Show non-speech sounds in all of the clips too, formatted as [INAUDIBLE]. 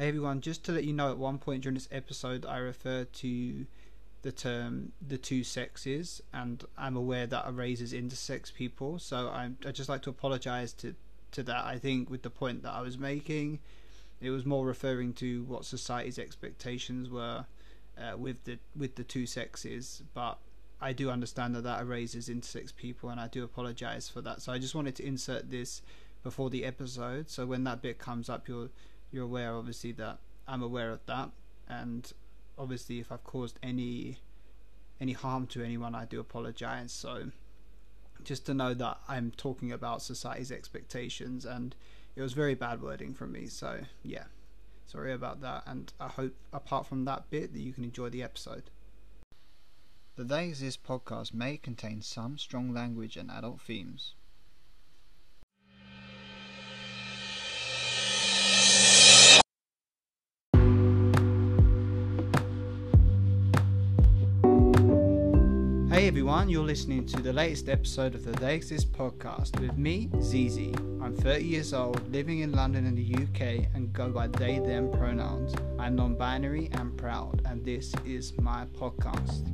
Hey everyone, just to let you know, at one point during this episode, I referred to the term the two sexes, and I'm aware that erases intersex people, so I'm, I'd just like to apologize to, to that. I think with the point that I was making, it was more referring to what society's expectations were uh, with the with the two sexes, but I do understand that that erases intersex people, and I do apologize for that. So I just wanted to insert this before the episode, so when that bit comes up, you're you're aware, obviously, that I'm aware of that, and obviously, if I've caused any any harm to anyone, I do apologize. So, just to know that I'm talking about society's expectations, and it was very bad wording from me. So, yeah, sorry about that, and I hope, apart from that bit, that you can enjoy the episode. The They Exist podcast may contain some strong language and adult themes. Everyone, you're listening to the latest episode of the They Exist podcast with me, Ziezy. I'm 30 years old, living in London in the UK, and go by they them pronouns. I'm non binary and proud, and this is my podcast.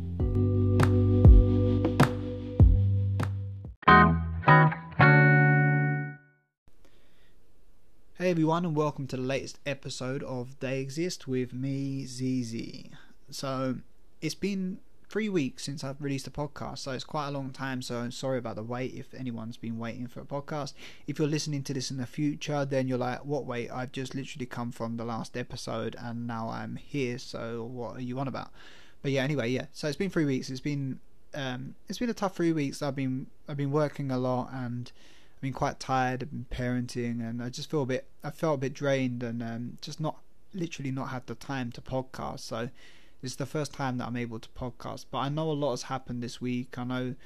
Hey everyone, and welcome to the latest episode of They Exist with me, Ziezy. So, it's been three weeks since I've released a podcast, so it's quite a long time. So I'm sorry about the wait if anyone's been waiting for a podcast. If you're listening to this in the future, then you're like, what wait? I've just literally come from the last episode and now I'm here, so what are you on about? But yeah, anyway, yeah. So it's been three weeks. It's been um, it's been a tough three weeks. I've been I've been working a lot and I've been quite tired. I've been parenting and I just feel a bit I felt a bit drained and um, just not literally not had the time to podcast. So this is the first time that I'm able to podcast, but I know a lot has happened this week. I know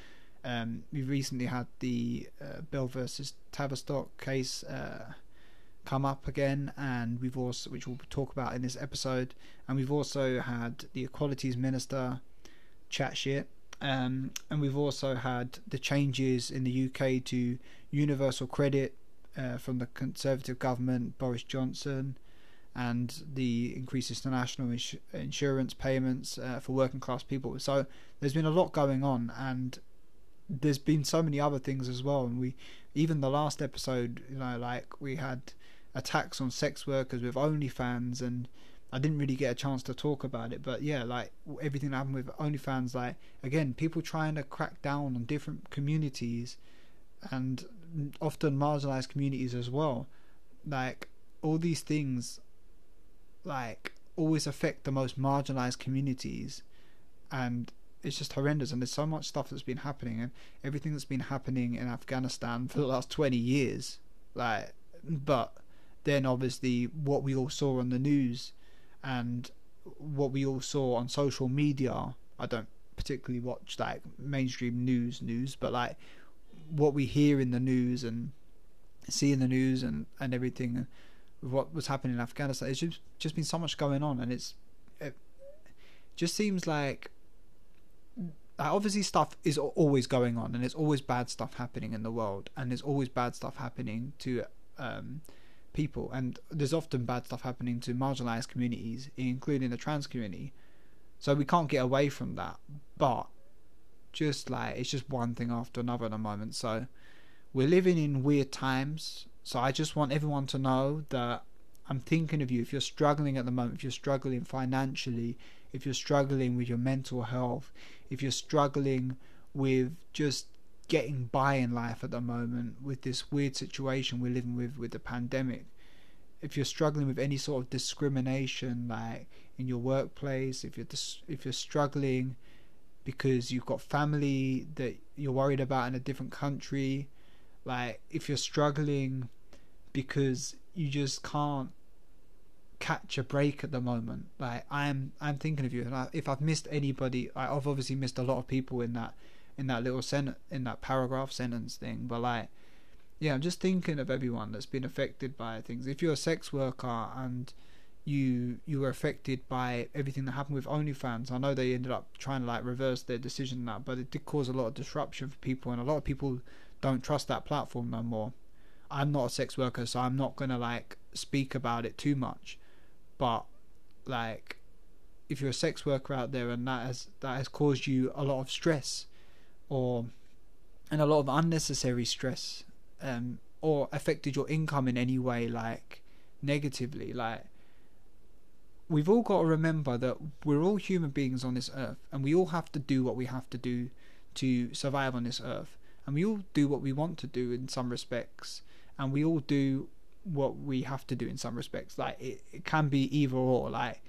um, we recently had the uh, Bell versus Tavistock case uh, come up again, and we've also, which we'll talk about in this episode, and we've also had the Equalities Minister chat shit. Um, and we've also had the changes in the UK to universal credit uh, from the Conservative government, Boris Johnson and the increases to national ins- insurance payments uh, for working class people. So there's been a lot going on, and there's been so many other things as well. And we, even the last episode, you know, like we had attacks on sex workers with OnlyFans, and I didn't really get a chance to talk about it. But yeah, like everything that happened with OnlyFans, like again, people trying to crack down on different communities, and often marginalized communities as well. Like all these things like always affect the most marginalized communities and it's just horrendous and there's so much stuff that's been happening and everything that's been happening in Afghanistan for the last 20 years like but then obviously what we all saw on the news and what we all saw on social media I don't particularly watch like mainstream news news but like what we hear in the news and see in the news and and everything what was happening in Afghanistan. It's just just been so much going on, and it's it just seems like obviously stuff is always going on, and there's always bad stuff happening in the world, and there's always bad stuff happening to um, people, and there's often bad stuff happening to marginalized communities, including the trans community. So we can't get away from that, but just like it's just one thing after another at the moment. So we're living in weird times so I just want everyone to know that I'm thinking of you. If you're struggling at the moment, if you're struggling financially, if you're struggling with your mental health, if you're struggling with just getting by in life at the moment with this weird situation we're living with with the pandemic, if you're struggling with any sort of discrimination like in your workplace, if you're dis- if you're struggling because you've got family that you're worried about in a different country, like if you're struggling because you just can't catch a break at the moment like i'm i'm thinking of you and I, if i've missed anybody i've obviously missed a lot of people in that in that little sentence in that paragraph sentence thing but like yeah i'm just thinking of everyone that's been affected by things if you're a sex worker and you you were affected by everything that happened with OnlyFans. I know they ended up trying to like reverse their decision that, but it did cause a lot of disruption for people, and a lot of people don't trust that platform no more. I'm not a sex worker, so I'm not gonna like speak about it too much. but like if you're a sex worker out there and that has that has caused you a lot of stress or and a lot of unnecessary stress um or affected your income in any way like negatively like we've all got to remember that we're all human beings on this earth and we all have to do what we have to do to survive on this earth and we all do what we want to do in some respects and we all do what we have to do in some respects. Like it, it can be either or like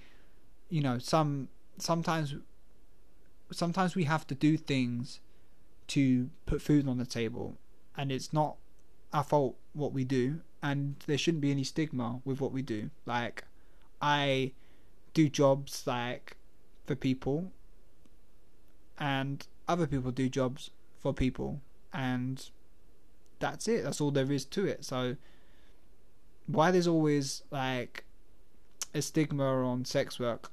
you know some sometimes sometimes we have to do things to put food on the table and it's not our fault what we do and there shouldn't be any stigma with what we do. Like i do jobs like for people and other people do jobs for people and that's it. That's all there is to it. So why there's always like a stigma on sex work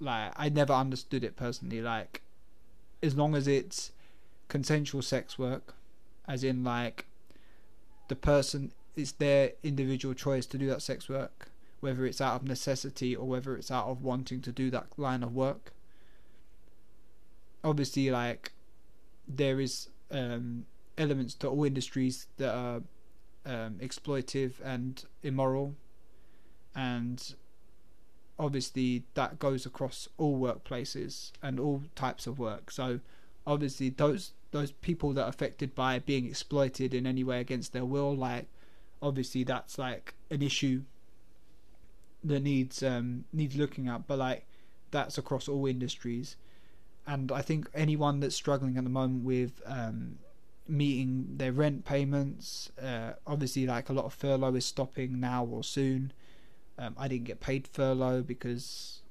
like I never understood it personally. Like as long as it's consensual sex work as in like the person it's their individual choice to do that sex work whether it's out of necessity or whether it's out of wanting to do that line of work obviously like there is um, elements to all industries that are um, exploitive and immoral. And obviously that goes across all workplaces and all types of work. So obviously those those people that are affected by being exploited in any way against their will like obviously that's like an issue that needs um needs looking at. But like that's across all industries. And i think anyone that's struggling at the moment with um meeting their rent payments uh obviously like a lot of furlough is stopping now or soon um, I didn't get paid furlough because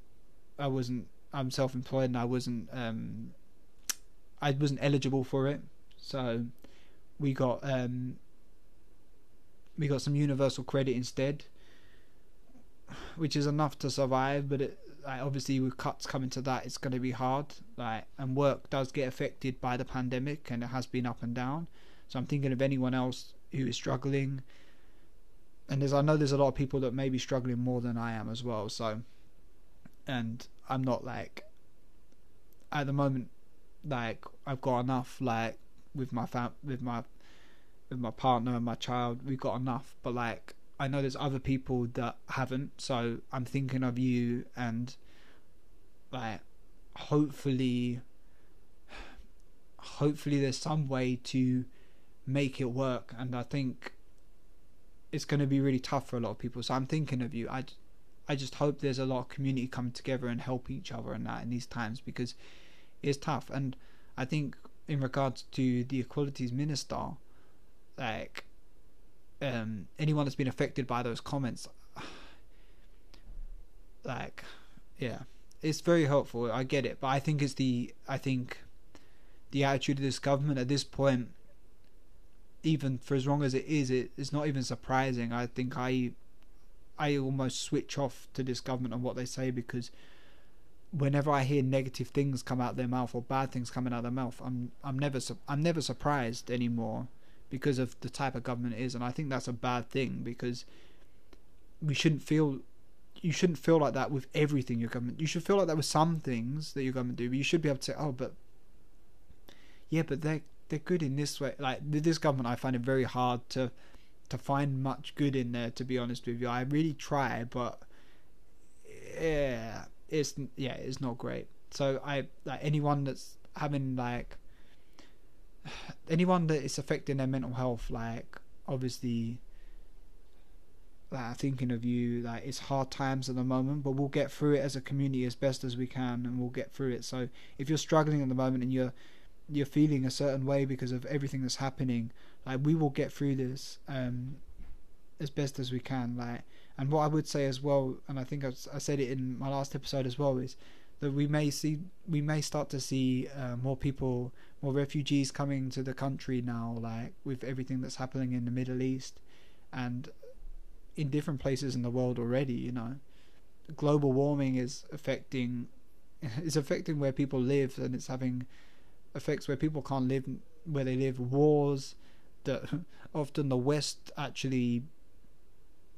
I wasn't. I'm self-employed and I wasn't. Um, I wasn't eligible for it, so we got um, we got some universal credit instead, which is enough to survive. But it, like, obviously, with cuts coming to that, it's going to be hard. Like, and work does get affected by the pandemic, and it has been up and down. So I'm thinking of anyone else who is struggling and there's I know there's a lot of people that may be struggling more than I am as well. So, and I'm not like at the moment like I've got enough like with my fam with my with my partner and my child we've got enough but like I know there's other people that haven't so I'm thinking of you and like hopefully hopefully there's some way to make it work and I think it's going to be really tough for a lot of people. So I'm thinking of you. I, I just hope there's a lot of community coming together and help each other and that in these times because it's tough. And I think in regards to the equalities minister, like um, anyone that's been affected by those comments, like yeah, it's very helpful. I get it, but I think it's the I think the attitude of this government at this point even for as long as it is, it, it's not even surprising. I think I, I almost switch off to this government and what they say because whenever I hear negative things come out their mouth or bad things coming out their mouth, I'm I'm never I'm never surprised anymore because of the type of government it is, and I think that's a bad thing because we shouldn't feel you shouldn't feel like that with everything your government. You should feel like that with some things that your government do, but you should be able to say, oh, but yeah, but they they're good in this way. Like this government, I find it very hard to to find much good in there. To be honest with you, I really try, but yeah, it's yeah, it's not great. So I like anyone that's having like anyone that is affecting their mental health, like obviously. Like, thinking of you, like it's hard times at the moment, but we'll get through it as a community as best as we can, and we'll get through it. So if you're struggling at the moment and you're you're feeling a certain way because of everything that's happening like we will get through this um as best as we can like and what i would say as well and i think i, I said it in my last episode as well is that we may see we may start to see uh, more people more refugees coming to the country now like with everything that's happening in the middle east and in different places in the world already you know global warming is affecting [LAUGHS] is affecting where people live and it's having effects where people can't live where they live, wars that [LAUGHS] often the West actually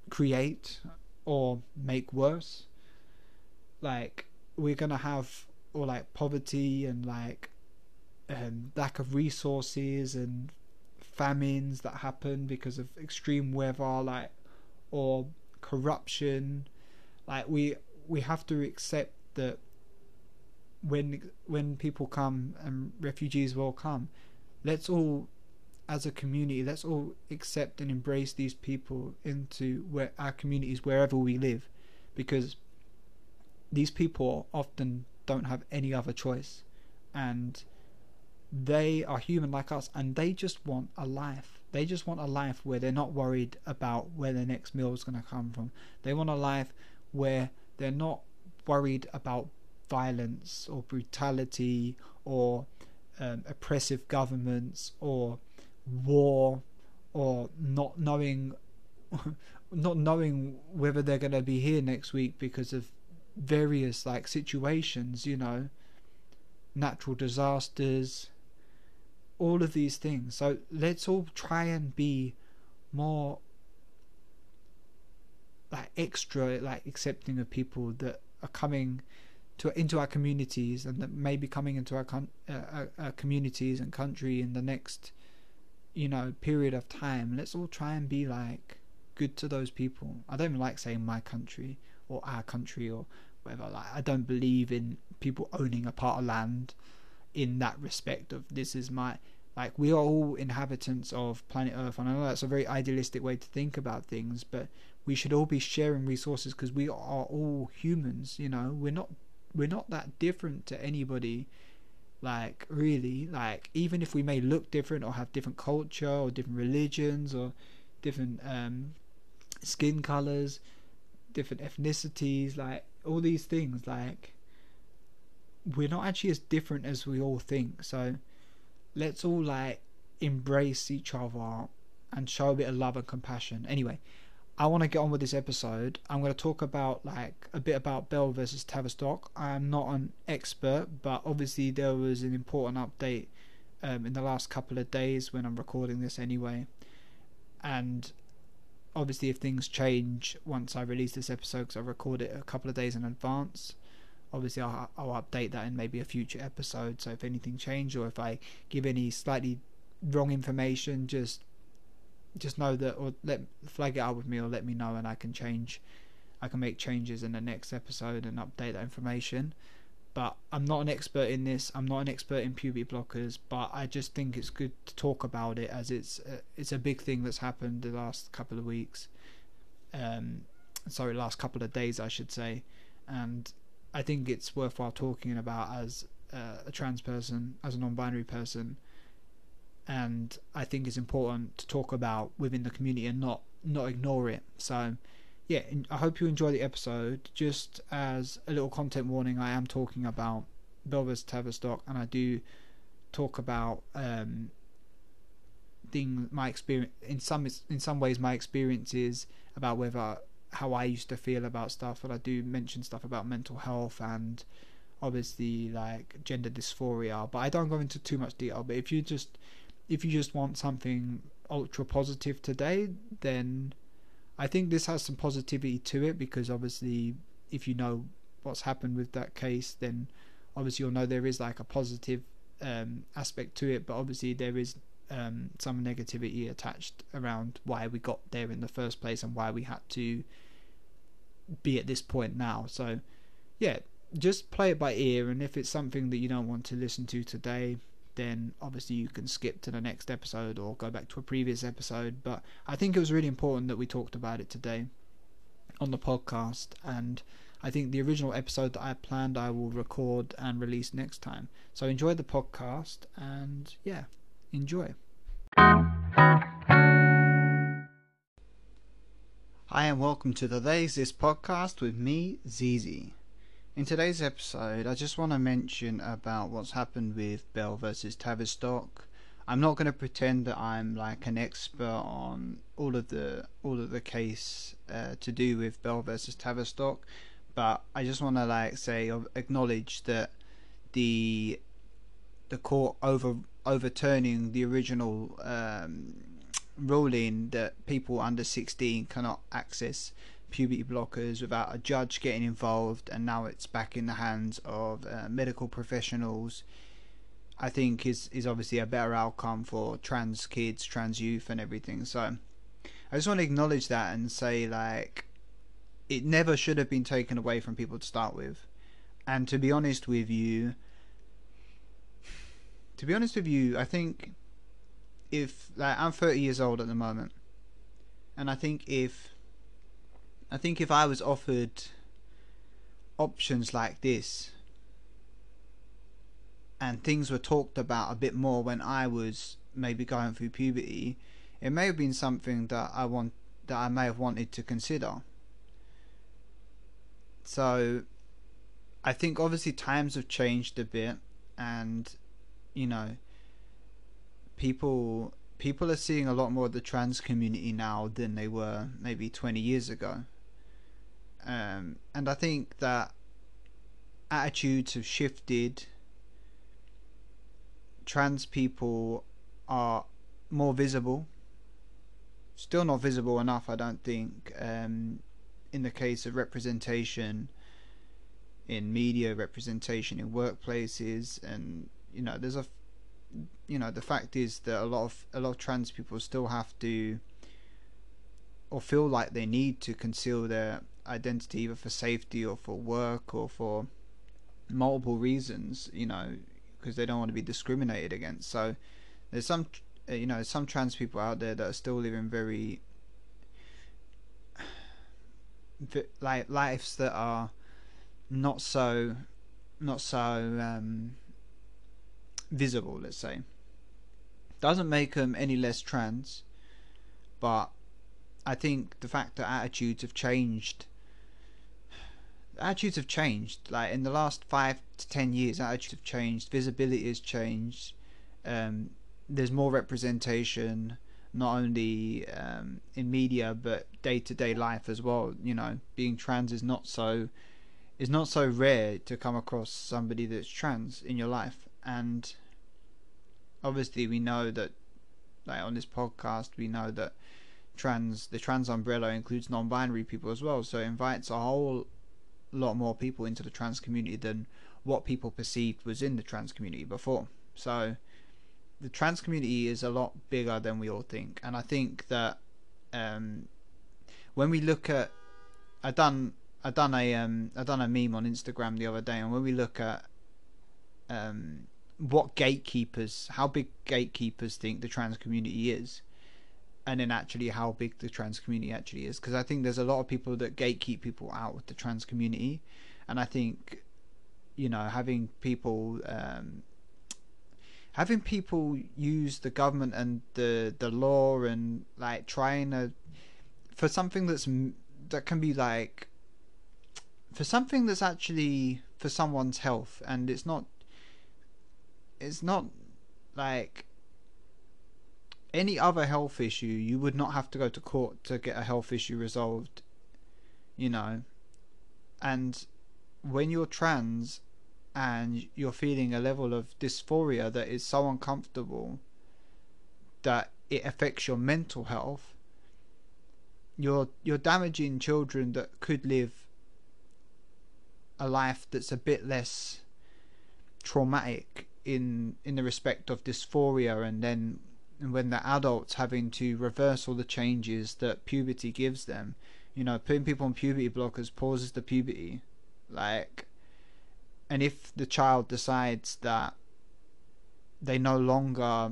create or make worse. like we're gonna have or like poverty and like um, lack of resources and famines that happen because of extreme weather, like or corruption. Like we we have to accept that when when people come and refugees will come, let's all as a community let's all accept and embrace these people into where our communities wherever we live because these people often don't have any other choice. And they are human like us and they just want a life. They just want a life where they're not worried about where their next meal is going to come from. They want a life where they're not worried about violence or brutality or um, oppressive governments or war or not knowing [LAUGHS] not knowing whether they're going to be here next week because of various like situations you know natural disasters all of these things. So let's all try and be more like extra like accepting of people that are coming to into our communities and that may be coming into our, con- uh, our, our communities and country in the next you know period of time. Let's all try and be like good to those people. I don't like saying my country or our country or whatever. Like i don't believe in people owning a part of land in that respect of this is my like we are all inhabitants of planet earth and i know that's a very idealistic way to think about things but we should all be sharing resources because we are all humans you know? We're not we're not that different to anybody like really. Like even if we may look different or have different culture or different religions or different um, skin colors different ethnicities like all these things like we're not actually as different as we all think so let's all like embrace each other and show a bit of love and compassion anyway I want to get on with this episode. I'm going to talk about like a bit about Bell versus Tavistock. I am not an expert, but obviously there was an important update um, in the last couple of days when I'm recording this anyway. And obviously, if things change once I release this episode, because I record it a couple of days in advance, obviously I'll, I'll update that in maybe a future episode. So if anything changes or if I give any slightly wrong information, just just know that or let flag it up with me or let me know and I can change I can make changes in the next episode and update that information but I'm not an expert in this I'm not an expert in puberty blockers but I just think it's good to talk about it as it's uh, it's a big thing that's happened the last couple of weeks. Um sorry last couple of days I should say. And I think it's worthwhile talking about as uh, a trans person as a non-binary person. And I think it's important to talk about within the community and not not ignore it. So, yeah, I hope you enjoy the episode. Just as a little content warning, I am talking about Bell versus Tavistock, and I do talk about um, thing my experience in some in some ways my experiences about whether how I used to feel about stuff, but I do mention stuff about mental health and obviously like gender dysphoria, but I don't go into too much detail. But if you just if you just want something ultra positive today, then I think this has some positivity to it because obviously, if you know what's happened with that case, then obviously you'll know there is like a positive um, aspect to it, but obviously there is um, some negativity attached around why we got there in the first place and why we had to be at this point now. So, yeah, just play it by ear, and if it's something that you don't want to listen to today, then obviously you can skip to the next episode or go back to a previous episode. But I think it was really important that we talked about it today on the podcast, and I think the original episode that I planned I will record and release next time. So enjoy the podcast, and yeah, enjoy. Hi, and welcome to They Exist podcast with me, Ziezy. In today's episode, I just want to mention about what's happened with Bell versus Tavistock. I'm not going to pretend that I'm like an expert on all of the all of the case uh, to do with Bell versus Tavistock, but I just want to like say acknowledge that the the court over overturning the original um, ruling that people under 16 cannot access puberty blockers without a judge getting involved, and now it's back in the hands of uh, medical professionals. I think is is obviously a better outcome for trans kids, trans youth, and everything. So I just want to acknowledge that and say like it never should have been taken away from people to start with. And to be honest with you, to be honest with you, I think if like I'm 30 years old at the moment, and I think if I think if I was offered options like this and things were talked about a bit more when I was maybe going through puberty, it may have been something that I want that I may have wanted to consider. So I think obviously times have changed a bit and you know people people are seeing a lot more of the trans community now than they were maybe 20 years ago. Um, and I think that attitudes have shifted. Trans people are more visible. Still not visible enough, I don't think, um, in the case of representation in media, representation in workplaces, and you know, there's a you know the fact is that a lot of a lot of trans people still have to or feel like they need to conceal their identity either for safety or for work or for multiple reasons you know because they don't want to be discriminated against so there's some you know some trans people out there that are still living very [SIGHS] like lives that are not so not so um, visible, let's say. Doesn't make them any less trans, but I think the fact that attitudes have changed. Attitudes have changed. Like in the last five to ten years, attitudes have changed. Visibility has changed. Um, there's more representation, not only um, in media but day to day life as well. You know, being trans is not so is not so rare to come across somebody that's trans in your life and obviously we know that like on this podcast we know that trans the trans umbrella includes non-binary people as well so it invites a whole lot more people into the trans community than what people perceived was in the trans community before. So the trans community is a lot bigger than we all think and i think that um, when we look at i done i done a um i done a meme on instagram the other day and when we look at um, what gatekeepers, how big gatekeepers think the trans community is, and then actually how big the trans community actually is. Because I think there's a lot of people that gatekeep people out of the trans community, and I think, you know, having people. Um, having people use the government and the the law and like trying to for something that's that can be like for something that's actually for someone's health and it's not it's not like any other health issue you would not have to go to court to get a health issue resolved you know. And when you're trans and you're feeling a level of dysphoria that is so uncomfortable that it affects your mental health you're you're damaging children that could live a life that's a bit less traumatic in in the respect of dysphoria and then when the adults having to reverse all the changes that puberty gives them you know putting people on puberty blockers pauses the puberty like and if the child decides that they no longer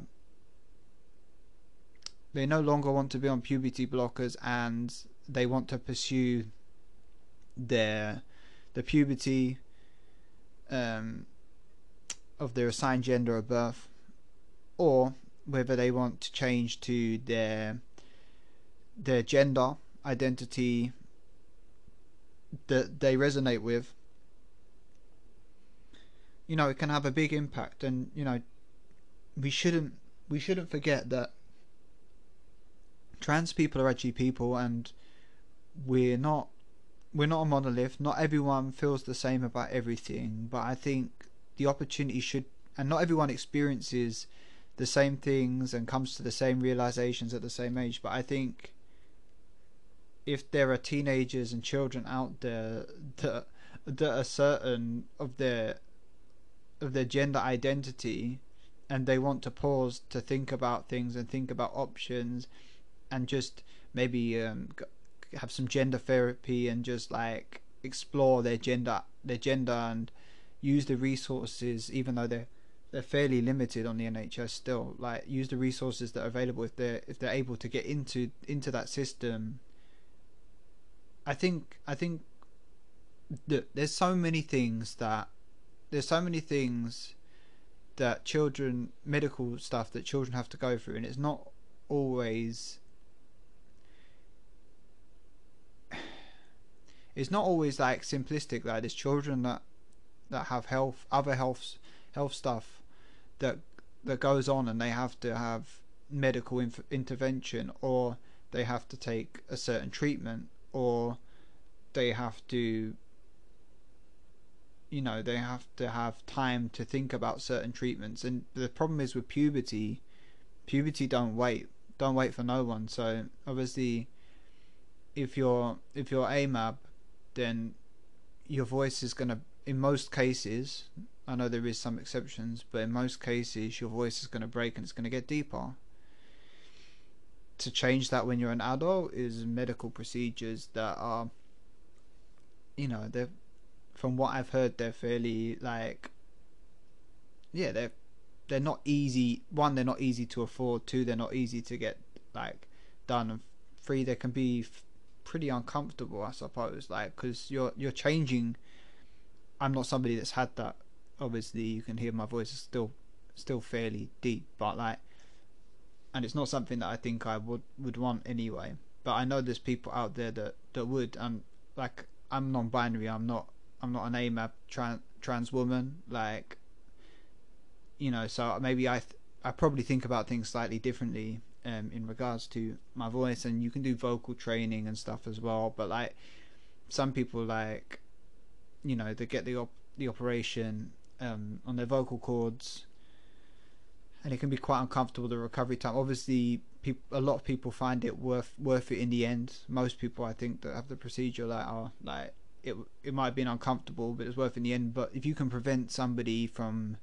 they no longer want to be on puberty blockers and they want to pursue their the puberty um of their assigned gender of birth, or whether they want to change to their their gender identity that they resonate with. You know it can have a big impact and you know we shouldn't we shouldn't forget that trans people are actually people and we're not we're not a monolith. Not everyone feels the same about everything but i think the opportunity should, and not everyone experiences the same things and comes to the same realizations at the same age. But I think if there are teenagers and children out there that that are certain of their of their gender identity and they want to pause to think about things and think about options and just maybe um, have some gender therapy and just like explore their gender their gender and use the resources even though they're they're fairly limited on the NHS still like use the resources that are available if they're if they're able to get into into that system. I think I think that there's so many things that there's so many things that children medical stuff that children have to go through and it's not always it's not always like simplistic like there's children that that have health other health health stuff that that goes on and they have to have medical inf- intervention or they have to take a certain treatment or they have to you know they have to have time to think about certain treatments. And the problem is with puberty puberty don't wait don't wait for no one. So obviously if you're if you're amab then your voice is going to in most cases i know there is some exceptions but in most cases your voice is going to break and it's going to get deeper to change that when you're an adult is medical procedures that are you know they're from what I've heard, they're fairly like, yeah, they're they're not easy. One, they're not easy to afford. Two, they're not easy to get like done. And three, they can be f- pretty uncomfortable, I suppose. Like, because you're you're changing. I'm not somebody that's had that. Obviously, you can hear my voice is still still fairly deep, but like, and it's not something that I think I would would want anyway. But I know there's people out there that that would, and like, I'm non-binary. I'm not I'm not an AMAB trans trans woman. Like, you know, so maybe I th- I probably think about things slightly differently um, in regards to my voice, and you can do vocal training and stuff as well. But like, some people like, you know, they get the op- the operation um, on their vocal cords, and it can be quite uncomfortable. The recovery time, obviously, a lot of people find it worth worth it in the end. Most people, I think, that have the procedure like are like it it might have been uncomfortable, but it's worth in the end. But if you can prevent somebody from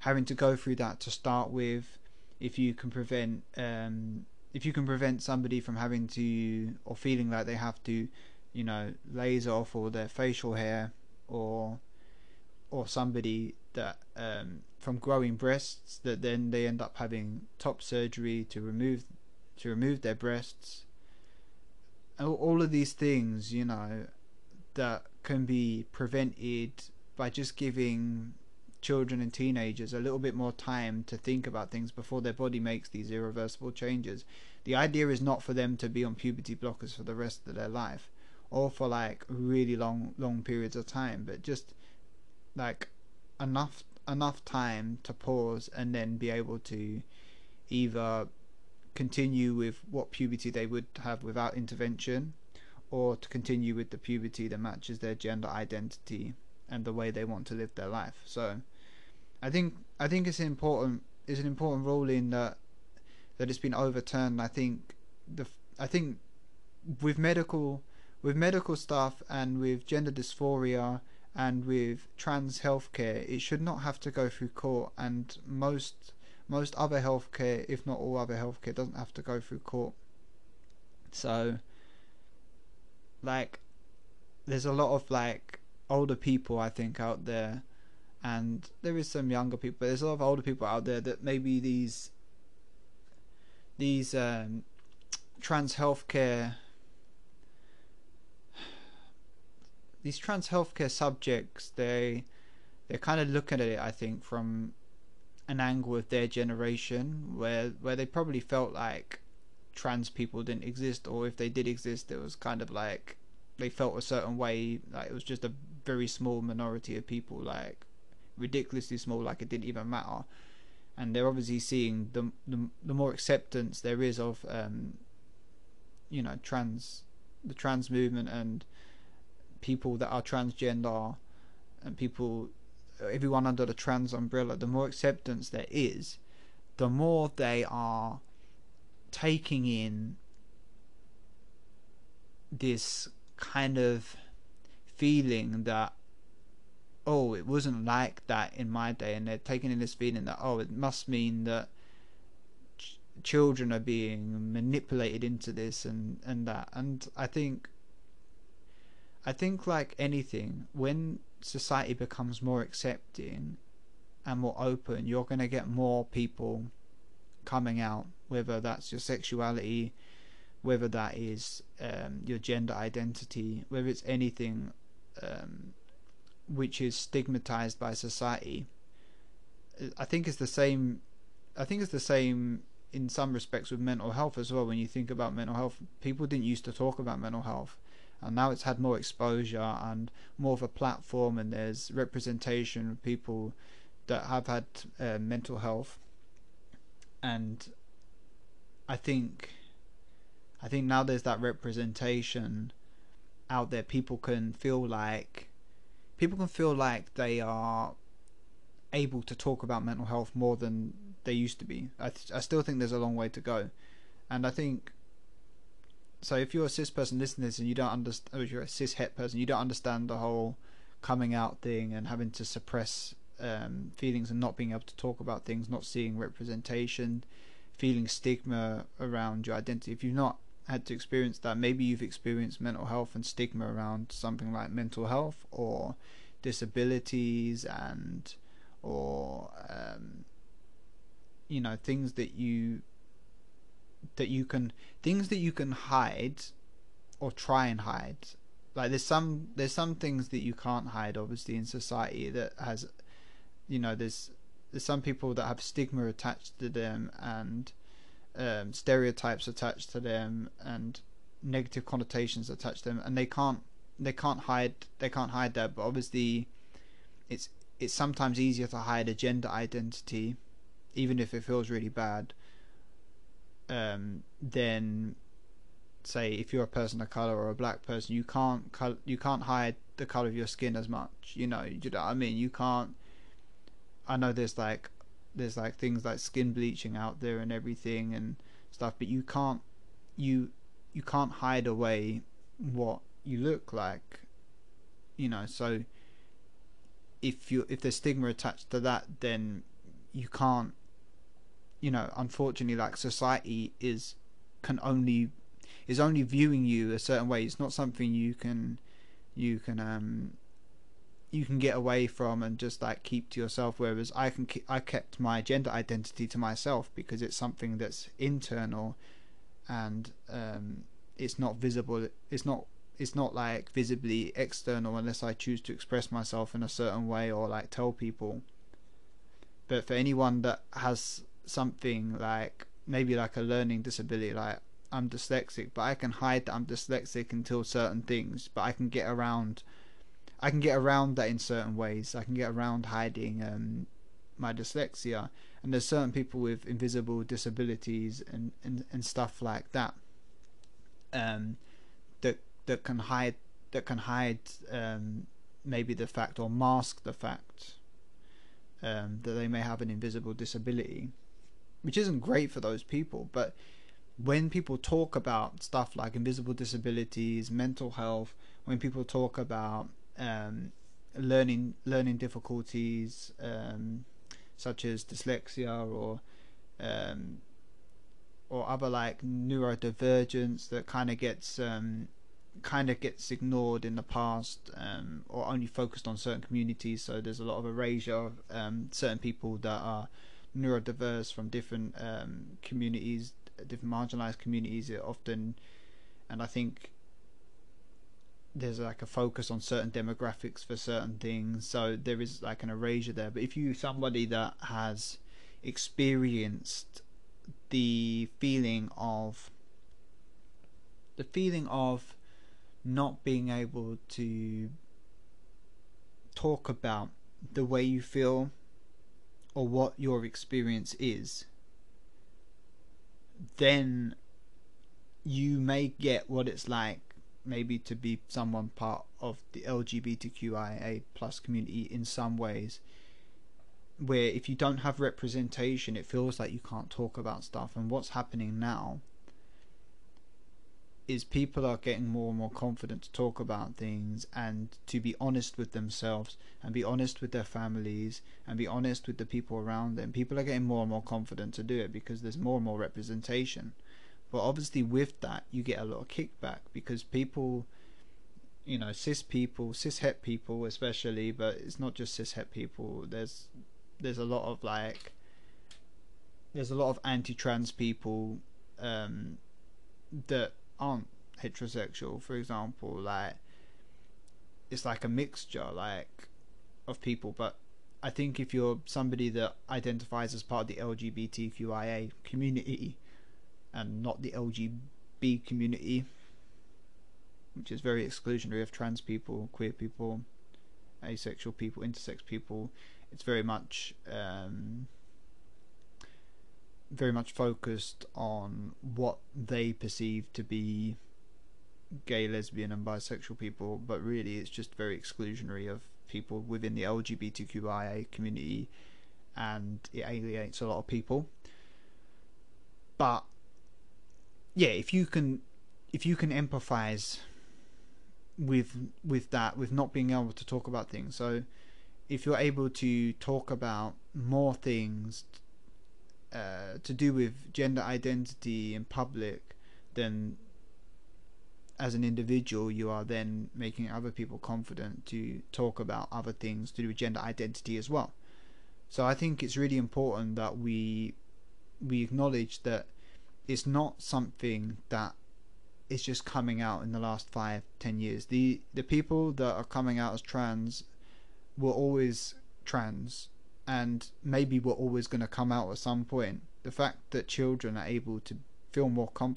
having to go through that to start with, if you can prevent um, if you can prevent somebody from having to or feeling like they have to, you know, laser off all their facial hair or or somebody that um, from growing breasts that then they end up having top surgery to remove to remove their breasts. All of these things, you know, that can be prevented by just giving children and teenagers a little bit more time to think about things before their body makes these irreversible changes. The idea is not for them to be on puberty blockers for the rest of their life or for like really long long periods of time, but just like enough enough time to pause and then be able to either continue with what puberty they would have without intervention or to continue with the puberty that matches their gender identity and the way they want to live their life. So I think I think it's important it's an important ruling that that it's been overturned. I think the I think with medical with medical stuff and with gender dysphoria and with trans healthcare, it should not have to go through court. And most most other healthcare, if not all other healthcare, doesn't have to go through court. So like there's a lot of like older people I think out there and there is some younger people but there's a lot of older people out there that maybe these these um, trans healthcare these trans healthcare subjects they they're kind of looking at it I think from an angle of their generation where where they probably felt like trans people didn't exist, or if they did exist, it was kind of like they felt a certain way, like it was just a very small minority of people, like ridiculously small, like it didn't even matter. And they're obviously seeing the the, the more acceptance there is of, um, you know, trans, the trans movement and people that are transgender and people, everyone under the trans umbrella. The more acceptance there is, the more they are taking in this kind of feeling that oh it wasn't like that in my day and they're taking in this feeling that oh it must mean that ch- children are being manipulated into this and and that and i think i think like anything when society becomes more accepting and more open you're going to get more people coming out whether that's your sexuality whether that is um, your gender identity whether it's anything um, which is stigmatized by society. I think it's the same. I think it's the same in some respects with mental health as well. When you think about mental health, people didn't used to talk about mental health, and now it's had more exposure and more of a platform, and there's representation of people that have had uh, mental health, and I think, I think now there's that representation out there. People can feel like people can feel like they are able to talk about mental health more than they used to be. I, th- I still think there's a long way to go, and I think so. If you're a cis person listening to this and you don't understand, or you're a cis het person, you don't understand the whole coming out thing and having to suppress um, feelings and not being able to talk about things, not seeing representation, feeling stigma around your identity. If you've not had to experience that. Maybe you've experienced mental health and stigma around something like mental health or disabilities and or um, you know things that you that you can things that you can hide or try and hide like there's some there's some things that you can't hide obviously in society that has you know there's there's some people that have stigma attached to them and um, stereotypes attached to them and negative connotations attached to them, and they can't they can't hide they can't hide that. But obviously, it's it's sometimes easier to hide a gender identity, even if it feels really bad. Um, then, say if you're a person of color or a black person, you can't you can't hide the color of your skin as much. You know, you know what I mean. You can't. I know there's like there's like things like skin bleaching out there and everything and stuff but you can't you you can't hide away what you look like you know so if you if there's stigma attached to that then you can't you know unfortunately like society is can only is only viewing you a certain way. It's not something you can you can um you can get away from and just like keep to yourself. Whereas i can i kept my gender identity to myself because it's something that's internal and um, it's not visible it's not it's not like visibly external unless i choose to express myself in a certain way or like tell people. But for anyone that has something like maybe like a learning disability like i'm dyslexic but i can hide that i'm dyslexic until certain things but i can get around I can get around that in certain ways. I can get around hiding um, my dyslexia, and there's certain people with invisible disabilities and, and, and stuff like that um, that that can hide that can hide um, maybe the fact or mask the fact um, that they may have an invisible disability, which isn't great for those people. But when people talk about stuff like invisible disabilities, mental health, when people talk about um, learning learning difficulties um, such as dyslexia or um, or other like neurodivergence that kind of gets um, kind of gets ignored in the past um, or only focused on certain communities. So there's a lot of erasure of um, certain people that are neurodiverse from different um, communities, different marginalized communities. It often, and I think there's like a focus on certain demographics for certain things so there is like an erasure there but if you somebody that has experienced the feeling of the feeling of not being able to talk about the way you feel or what your experience is then you may get what it's like maybe to be someone part of the LGBTQIA plus community in some ways where if you don't have representation it feels like you can't talk about stuff. And what's happening now is people are getting more and more confident to talk about things and to be honest with themselves and be honest with their families and be honest with the people around them. People are getting more and more confident to do it because there's more and more representation. But obviously, with that, you get a lot of kickback because people, you know, cis people, cis het people especially, but it's not just cis het people. There's there's a lot of like there's a lot of anti-trans people um, that aren't heterosexual, for example, like it's like a mixture like of people, but I think if you're somebody that identifies as part of the LGBTQIA community and not the LGB community, which is very exclusionary of trans people, queer people, asexual people, intersex people, it's very much um, very much focused on what they perceive to be gay, lesbian, and bisexual people, but really it's just very exclusionary of people within the LGBTQIA community and it alienates a lot of people. But yeah, if you can if you can empathize with with that, with not being able to talk about things, so if you're able to talk about more things uh, to do with gender identity in public, then as an individual, you are then making other people confident to talk about other things to do with gender identity as well. So I think it's really important that we we acknowledge that it's not something that is just coming out in the last five, ten years. The the people that are coming out as trans were always trans and maybe we're always going to come out at some point. The fact that children are able to feel more comf-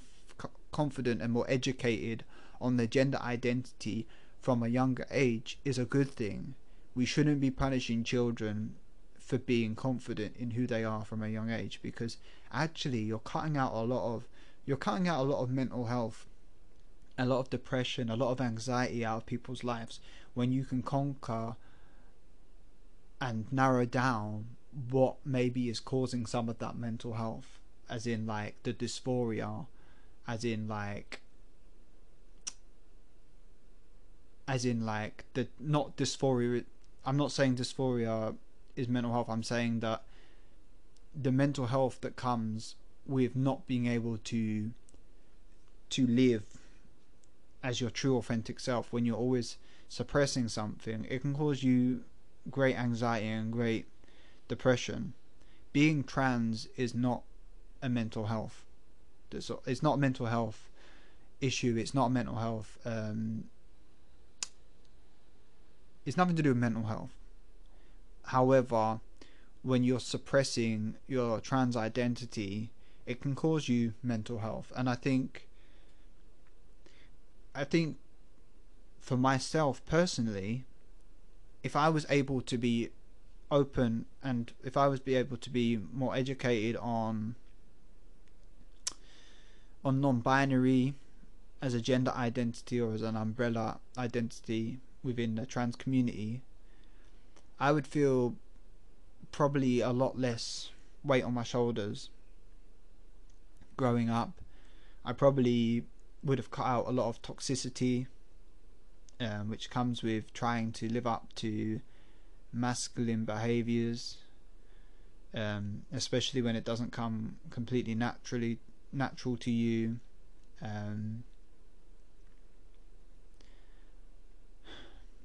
confident and more educated on their gender identity from a younger age is a good thing. We shouldn't be punishing children for being confident in who they are from a young age because actually you're cutting out a lot of you're cutting out a lot of mental health a lot of depression a lot of anxiety out of people's lives when you can conquer and narrow down what maybe is causing some of that mental health as in like the dysphoria as in like as in like the not dysphoria i'm not saying dysphoria is mental health i'm saying that the mental health that comes with not being able to to live as your true authentic self when you're always suppressing something it can cause you great anxiety and great depression. Being trans is not a mental health. It's not a mental health issue. It's not a mental health. Um, it's nothing to do with mental health. However, when you're suppressing your trans identity, it can cause you mental health. And I think, I think, for myself personally, if I was able to be open and if I was be able to be more educated on on non-binary as a gender identity or as an umbrella identity within the trans community, I would feel probably a lot less weight on my shoulders growing up. I probably would have cut out a lot of toxicity um, which comes with trying to live up to masculine behaviors, um, especially when it doesn't come completely naturally natural to you. Um,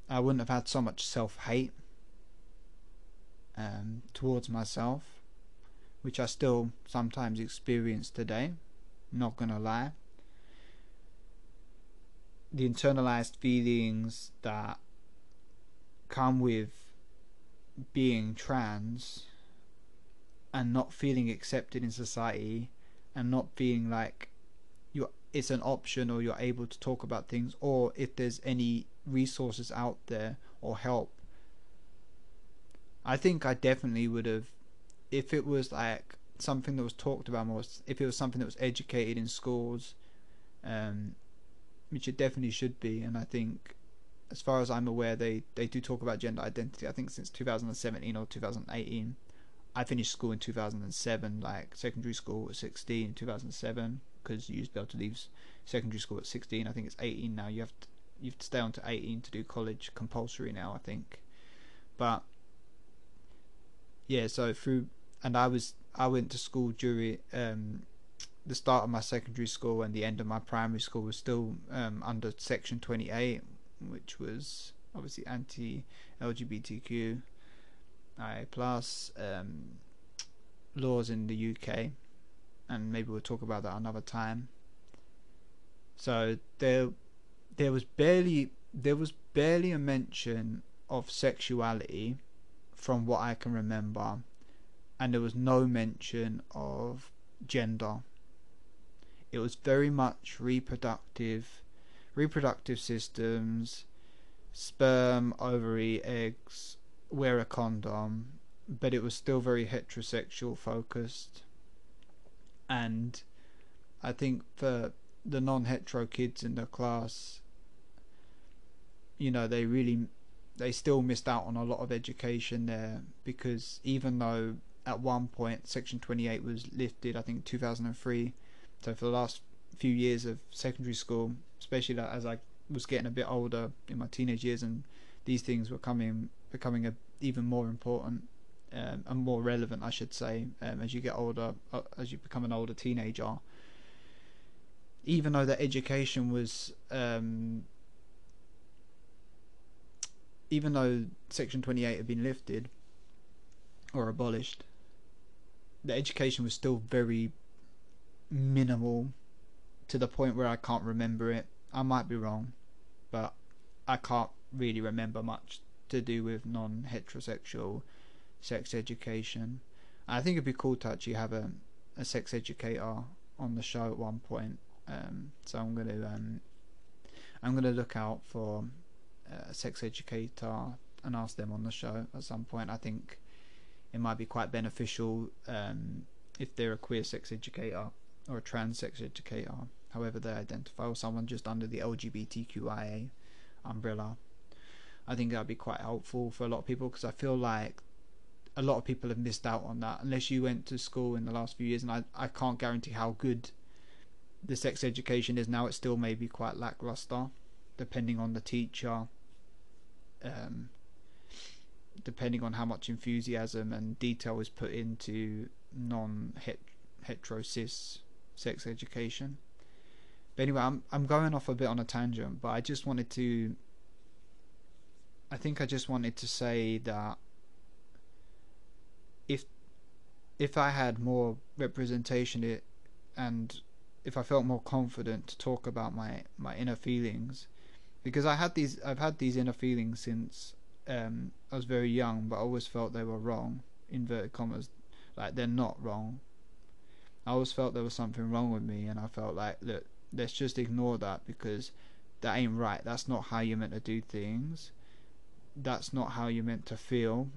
I wouldn't have had so much self hate um, towards myself, which I still sometimes experience today. Not gonna lie the internalized feelings that come with being trans and not feeling accepted in society and not feeling like you it's an option or you're able to talk about things or if there's any resources out there or help I think I definitely would have if it was like something that was talked about more if it was something that was educated in schools um, which it definitely should be. And I think, as far as I'm aware, they they do talk about gender identity. I think since 2017 or 2018. I finished school in 2007, like secondary school was 16 2007, because you used to be able to leave secondary school at 16. I think it's 18 now. You have to, you have to stay on to 18 to do college compulsory now. I think, but yeah. So through and I was I went to school during um, the start of my secondary school and the end of my primary school was still um, under Section 28, which was obviously anti-LGBTQ I plus um, laws in the UK, and maybe we'll talk about that another time. So there, there was barely there was barely a mention of sexuality, from what I can remember, and there was no mention of gender. It was very much reproductive, reproductive systems, sperm, ovary, eggs, wear a condom, but it was still very heterosexual focused. And I think for the non hetero kids in the class, you know, they really they still missed out on a lot of education there because even though at one point section 28 was lifted i think 2003 so for the last few years of secondary school especially as i was getting a bit older in my teenage years and these things were coming becoming a, even more important um, and more relevant, I should say, um, as you get older, uh, as you become an older teenager. Even though that education was, um, even though Section 28 had been lifted or abolished, the education was still very minimal to the point where I can't remember it. I might be wrong, but I can't really remember much to do with non heterosexual sex education. I think it'd be cool to actually have a, a sex educator on the show at one point. Um, so I'm gonna um, I'm gonna look out for a sex educator and ask them on the show at some point. I think it might be quite beneficial um, if they're a queer sex educator or a trans sex educator, however they identify, or someone just under the LGBTQIA umbrella. I think that'd be quite helpful for a lot of people because I feel like a lot of people have missed out on that unless you went to school in the last few years and I, I can't guarantee how good the sex education is now it's still maybe quite lackluster depending on the teacher um, depending on how much enthusiasm and detail is put into non hetero cis sex education. But anyway I'm I'm going off a bit on a tangent but I just wanted to I think I just wanted to say that if if I had more representation it and if I felt more confident to talk about my my inner feelings because I had these I've had these inner feelings since um, I was very young but I always felt they were wrong inverted commas like they're not wrong I always felt there was something wrong with me and I felt like look let's just ignore that because that ain't right that's not how you're meant to do things that's not how you're meant to feel.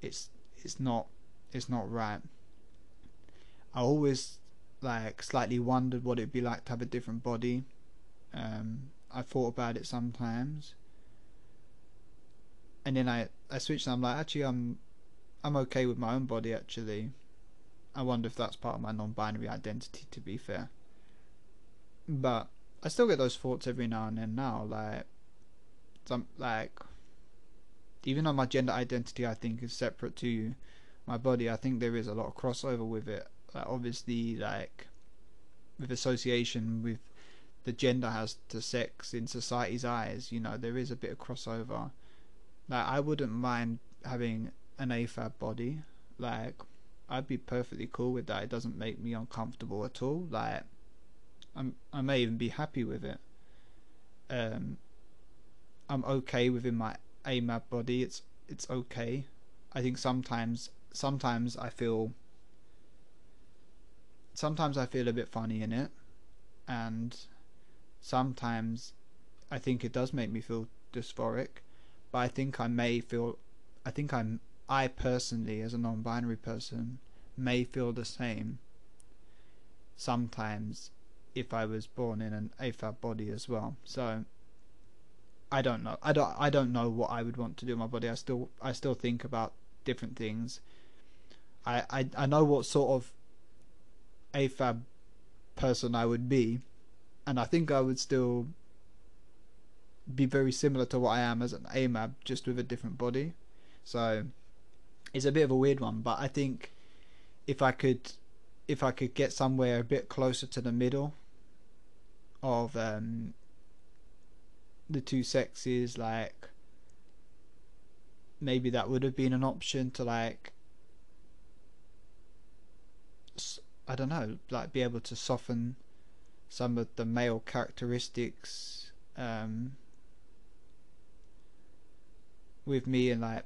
It's it's not it's not right. I always like slightly wondered what it'd be like to have a different body. Um, I thought about it sometimes, and then I I switched. And I'm like, actually, I'm I'm okay with my own body. Actually, I wonder if that's part of my non-binary identity. To be fair, but I still get those thoughts every now and then. Now, like, some like even though my gender identity I think is separate to my body, I think there is a lot of crossover with it. Like obviously, like with association with the gender has to sex in society's eyes, you know, there is a bit of crossover. Like I wouldn't mind having an AFAB body. Like I'd be perfectly cool with that. It doesn't make me uncomfortable at all. Like I'm I may even be happy with it. Um I'm okay within my AMAB body. It's it's okay. I think sometimes sometimes I feel sometimes I feel a bit funny in it, and sometimes I think it does make me feel dysphoric. But I think I may feel, I think I'm I personally as a non-binary person may feel the same. Sometimes, if I was born in an AFAB body as well. So I don't know. I don't. I don't know what I would want to do with my body. I still. I still think about different things. I. I. I know what sort of AFAB person I would be, and I think I would still be very similar to what I am as an AMAB, just with a different body. So it's a bit of a weird one, but I think if I could, if I could get somewhere a bit closer to the middle of um, the two sexes, like maybe that would have been an option to like I don't know, like be able to soften some of the male characteristics um, with me and like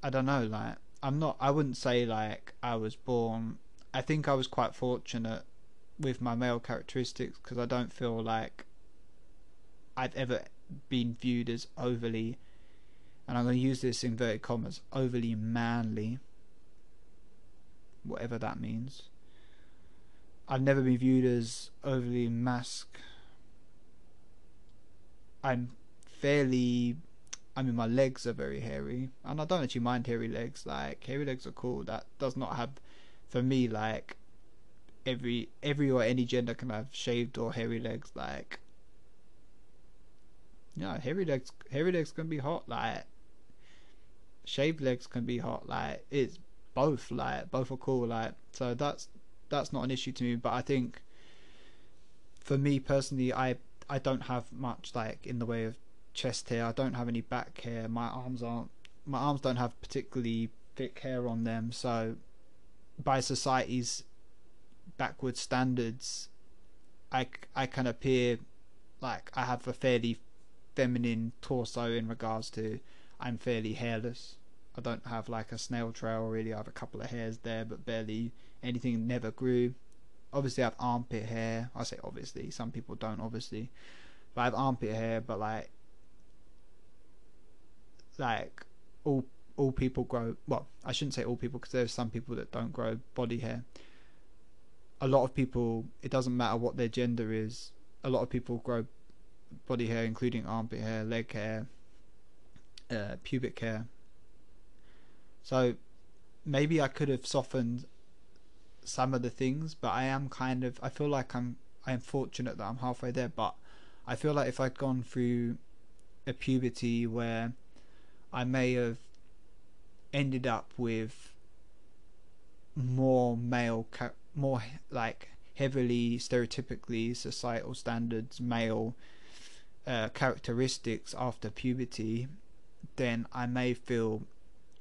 I don't know, like I'm not I wouldn't say like I was born I think I was quite fortunate with my male characteristics because I don't feel like I've ever been viewed as overly and I'm going to use this in inverted commas overly manly whatever that means. I've never been viewed as overly mask. I'm fairly I mean my legs are very hairy and I don't actually mind hairy legs like hairy legs are cool that does not have for me like every every or any gender can have shaved or hairy legs like yeah hairy legs hairy legs can be hot like shaved legs can be hot. Like it's both. Like both are cool. Like so that's that's not an issue to me. But I think for me personally, I I don't have much like in the way of chest hair. I don't have any back hair. My arms aren't. My arms don't have particularly thick hair on them. So by society's backward standards, I I can appear like I have a fairly feminine torso in regards to I'm fairly hairless. I don't have like a snail trail really. I have a couple of hairs there, but barely anything. Never grew. Obviously, I have armpit hair. I say obviously. Some people don't, obviously. But I have armpit hair, but like, like all all people grow. Well, I shouldn't say all people because there's some people that don't grow body hair. A lot of people, it doesn't matter what their gender is. A lot of people grow body hair, including armpit hair, leg hair, uh, pubic hair. So maybe I could have softened some of the things, but I am kind of I feel like I'm I am fortunate that I'm halfway there, but I feel like if I'd gone through a puberty where I may have ended up with more male more like heavily stereotypically societal standards male uh, characteristics after puberty then I may feel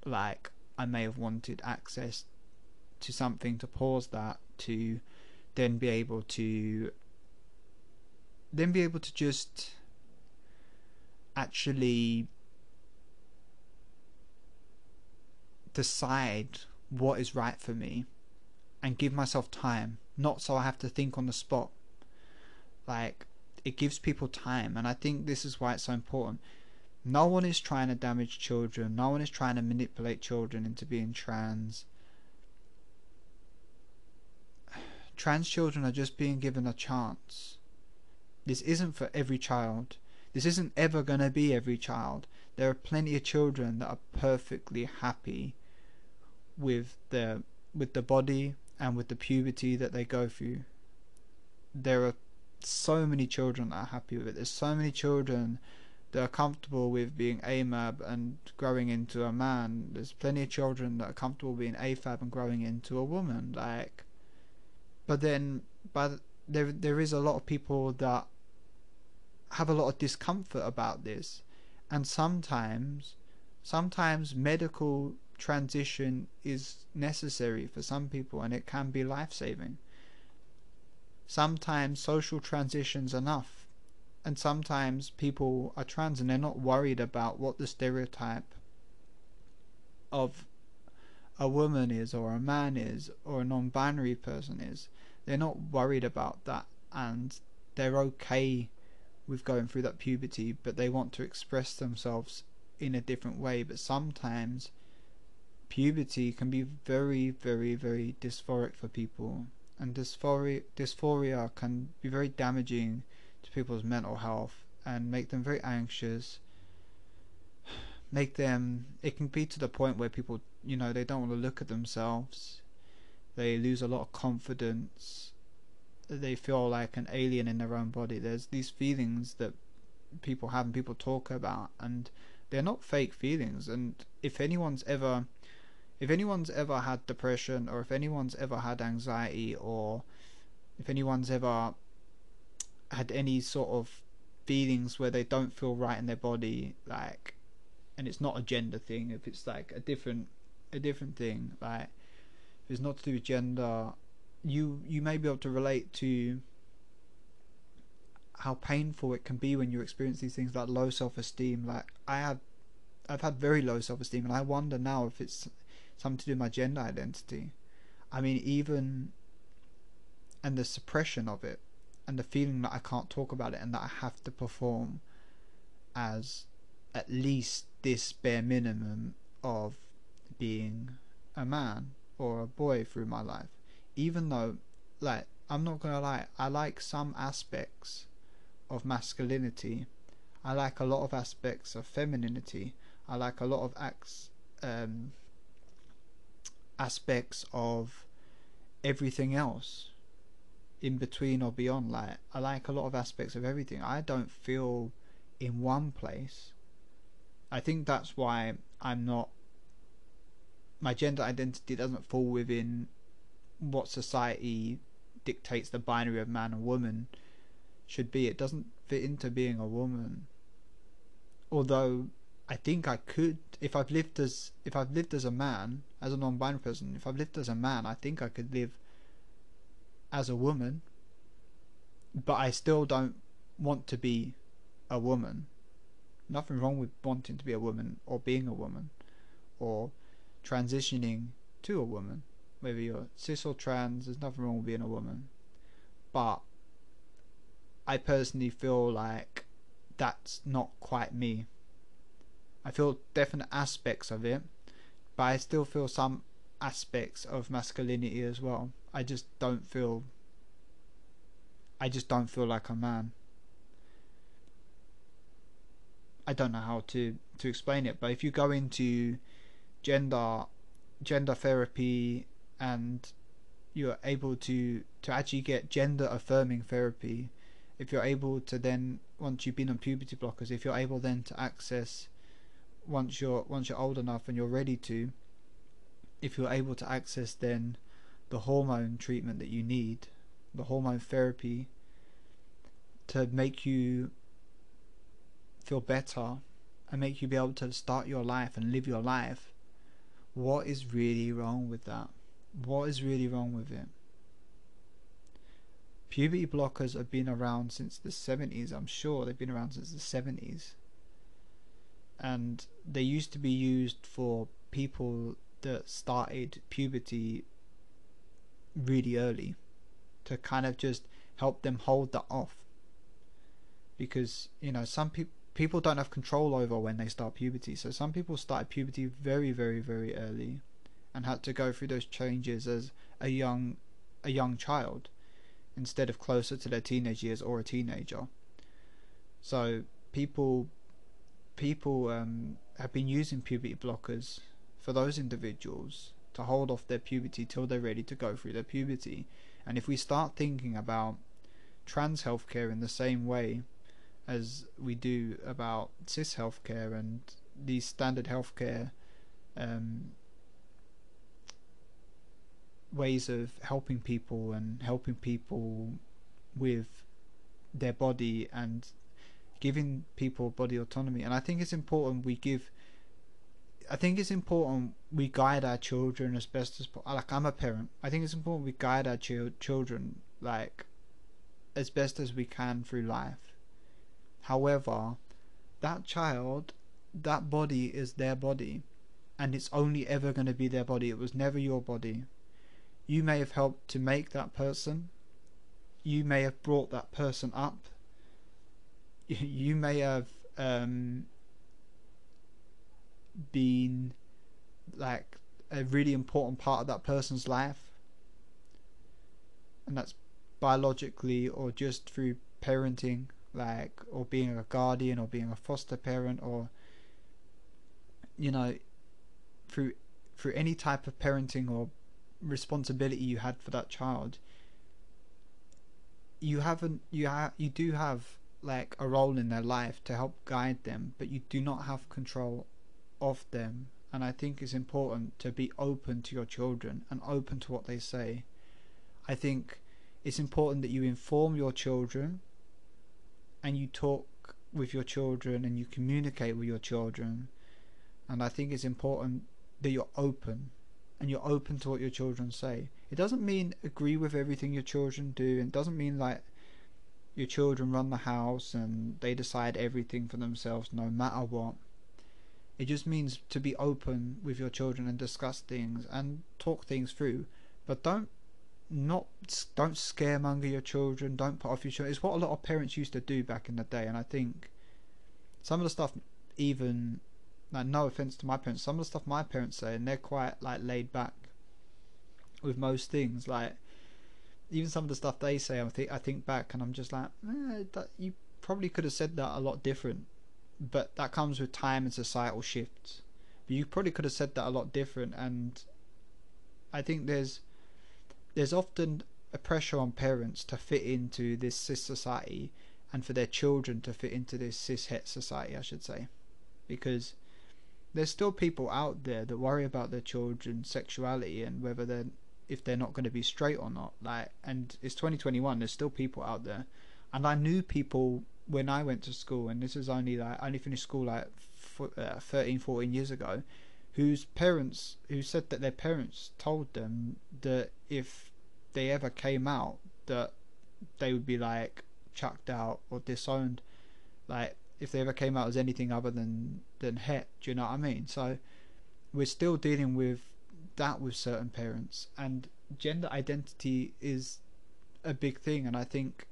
like I may have wanted access to something to pause that to then be able to then be able to just actually decide what is right for me and give myself time not so I have to think on the spot like it gives people time and I think this is why it's so important no one is trying to damage children. No one is trying to manipulate children into being trans. [SIGHS] Trans children are just being given a chance. This isn't for every child. This isn't ever going to be every child. There are plenty of children that are perfectly happy with the with the body and with the puberty that they go through. There are so many children that are happy with it. There's so many children that are comfortable with being AMAB and growing into a man. There's plenty of children that are comfortable being AFAB and growing into a woman. Like, but then, but there there is a lot of people that have a lot of discomfort about this, and sometimes, sometimes medical transition is necessary for some people, and it can be life saving. Sometimes social transition's are enough and sometimes people are trans and they're not worried about what the stereotype of a woman is or a man is or a non-binary person is they're not worried about that and they're okay with going through that puberty but they want to express themselves in a different way but sometimes puberty can be very very very dysphoric for people and dysphoria dysphoria can be very damaging to people's mental health and make them very anxious make them it can be to the point where people you know they don't want to look at themselves they lose a lot of confidence they feel like an alien in their own body. There's these feelings that people have and people talk about, and they're not fake feelings. And if anyone's ever, if anyone's ever had depression, or if anyone's ever had anxiety, or if anyone's ever had any sort of feelings where they don't feel right in their body, like, and it's not a gender thing. If it's like a different, a different thing, like, if it's not to do with gender you you may be able to relate to how painful it can be when you experience these things like low self-esteem like i have i've had very low self-esteem and i wonder now if it's something to do with my gender identity i mean even and the suppression of it and the feeling that i can't talk about it and that i have to perform as at least this bare minimum of being a man or a boy through my life even though like I'm not gonna lie, I like some aspects of masculinity. I like a lot of aspects of femininity. I like a lot of acts, um, aspects of everything else in between or beyond. Like I like a lot of aspects of everything. I don't feel in one place. I think that's why I'm not. My gender identity doesn't fall within what society dictates the binary of man and woman should be. It doesn't fit into being a woman. Although I think I could, if I've lived as if I've lived as a man, as a non-binary person, if I've lived as a man, I think I could live as a woman. But I still don't want to be a woman. Nothing wrong with wanting to be a woman or being a woman or transitioning to a woman whether you're cis or trans, there's nothing wrong with being a woman. But I personally feel like that's not quite me. I feel definite aspects of it, but I still feel some aspects of masculinity as well. I just don't feel I just don't feel like a man. I don't know how to to explain it, but if you go into gender gender therapy and you're able to to actually get gender affirming therapy if you're able to then once you've been on puberty blockers if you're able then to access once you're once you're old enough and you're ready to if you're able to access then the hormone treatment that you need the hormone therapy to make you feel better and make you be able to start your life and live your life what is really wrong with that what is really wrong with it? Puberty blockers have been around since the 70s, I'm sure. They've been around since the 70s. And they used to be used for people that started puberty really early to kind of just help them hold that off. Because, you know, some people people don't have control over when they start puberty. So some people started puberty very, very, very early and had to go through those changes as a young a young child instead of closer to their teenage years or a teenager. So people people um, have been using puberty blockers for those individuals to hold off their puberty till they're ready to go through their puberty. And if we start thinking about trans healthcare in the same way as we do about cis healthcare and these standard healthcare um, ways of helping people and helping people with their body and giving people body autonomy. And i think it's important we give i think it's important we guide our children as best as possible like i'm a parent. I think it's important we guide our ch- children like as best as we can through life. However that child that body is their body and it's only ever going to be their body. It was never your body. You may have helped to make that person. You may have brought that person up. You may have um, been like a really important part of that person's life. And that's biologically or just through parenting, like, or being a guardian or being a foster parent or, you know, through through any type of parenting or responsibility you had for that child you haven't you have you do have like a role in their life to help guide them, but you do not have control of them. And I think it's important to be open to your children and open to what they say. I think it's important that you inform your children and you talk with your children and you communicate with your children. And I think it's important that you're open and you're open to what your children say. It doesn't mean agree with everything your children do, and doesn't mean like your children run the house and they decide everything for themselves no matter what. It just means to be open with your children and discuss things and talk things through, but don't not don't scaremonger your children. Don't put off your children. It's what a lot of parents used to do back in the day, and I think some of the stuff, even like no offense to my parents, some of the stuff my parents say, and they're quite like laid back with most things. Like even some of the stuff they say, I think I think back and I'm just like, eh, that you probably could have said that a lot different. But that comes with time and societal shifts. But you probably could have said that a lot different, and I think there's there's often a pressure on parents to fit into this cis society and for their children to fit into this cis het society, I should say, because there's still people out there that worry about their children's sexuality and whether they're if they're not going to be straight or not. Like, and it's 2021. There's still people out there, and I knew people when I went to school, and this is only like I only finished school like uh, 13, 14 years ago, whose parents who said that their parents told them that if they ever came out that they would be like chucked out or disowned like if they ever came out as anything other than than het do you know what i mean so we're still dealing with that with certain parents and gender identity is a big thing and I think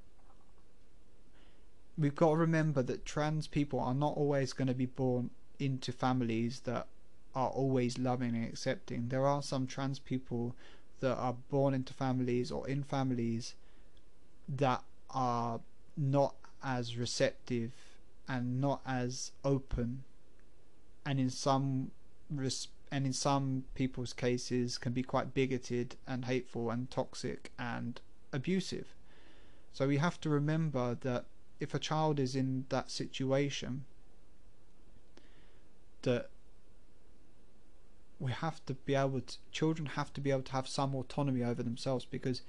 we've got to remember that trans people are not always going to be born into families that are always loving and accepting. There are some trans people that are born into families or in families that are not as receptive and not as open and in some res- and in some people's cases can be quite bigoted and hateful and toxic and abusive. So we have to remember that if a child is in that situation, that we have to be able to, children have to be able to have some autonomy over themselves because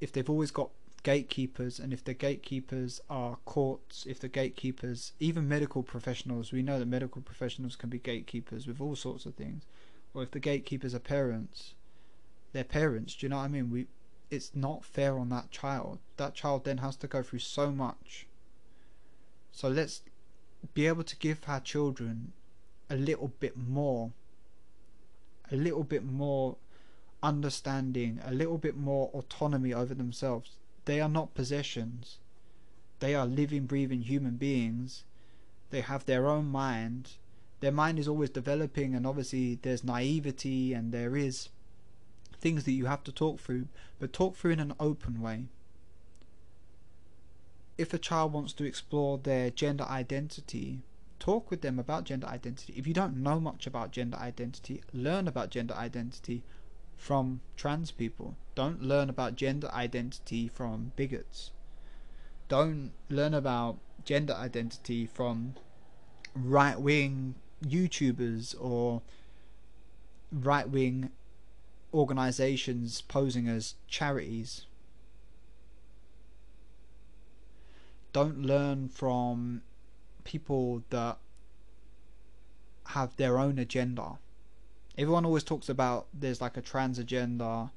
if they've always got gatekeepers and if the gatekeepers are courts if the gatekeepers even medical professionals we know that medical professionals can be gatekeepers with all sorts of things or if the gatekeepers are parents their parents do you know what i mean? We it's not fair on that child. That child then has to go through so much. So let's be able to give our children a little bit more a little bit more understanding a little bit more autonomy over themselves they are not possessions. They are living, breathing human beings. They have their own mind. Their mind is always developing, and obviously, there's naivety and there is things that you have to talk through, but talk through in an open way. If a child wants to explore their gender identity, talk with them about gender identity. If you don't know much about gender identity, learn about gender identity from trans people. Don't learn about gender identity from bigots. Don't learn about gender identity from right wing YouTubers or right wing organizations posing as charities. Don't learn from people that have their own agenda everyone always talks about there's like a trans agenda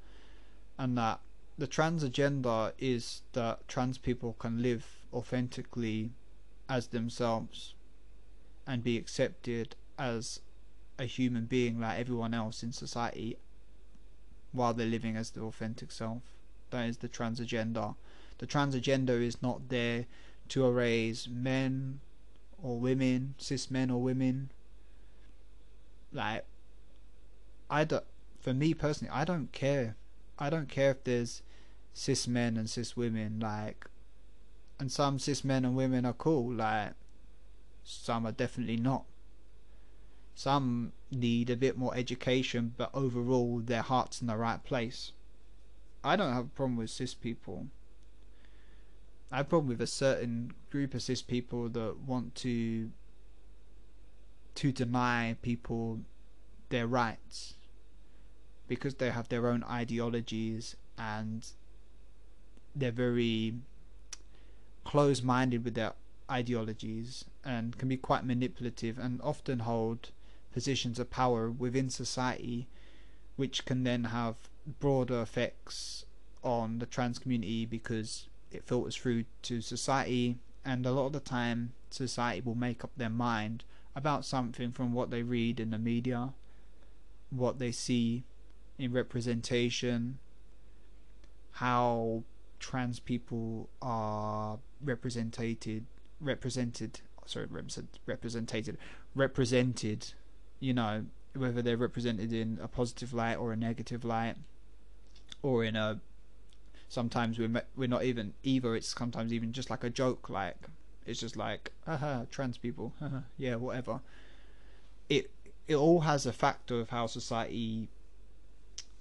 and that the trans agenda is that trans people can live authentically as themselves and be accepted as a human being like everyone else in society while they're living as their authentic self. That is the trans agenda. The trans agenda is not there to erase men or women, cis men or women, like I don't, for me personally, I don't care. I don't care if there's cis men and cis women, like, and some cis men and women are cool, like, some are definitely not. Some need a bit more education, but overall, their heart's in the right place. I don't have a problem with cis people. I have a problem with a certain group of cis people that want to to deny people their rights because they have their own ideologies and they're very close minded with their ideologies and can be quite manipulative and often hold positions of power within society which can then have broader effects on the trans community because it filters through to society. And a lot of the time society will make up their mind about something from what they read in the media what they see in representation how trans people are represented represented sorry represented represented you know whether they're represented in a positive light or a negative light or in a sometimes we're we're not even either it's sometimes even just like a joke like it's just like haha trans people haha, yeah whatever. It it all has a factor of how society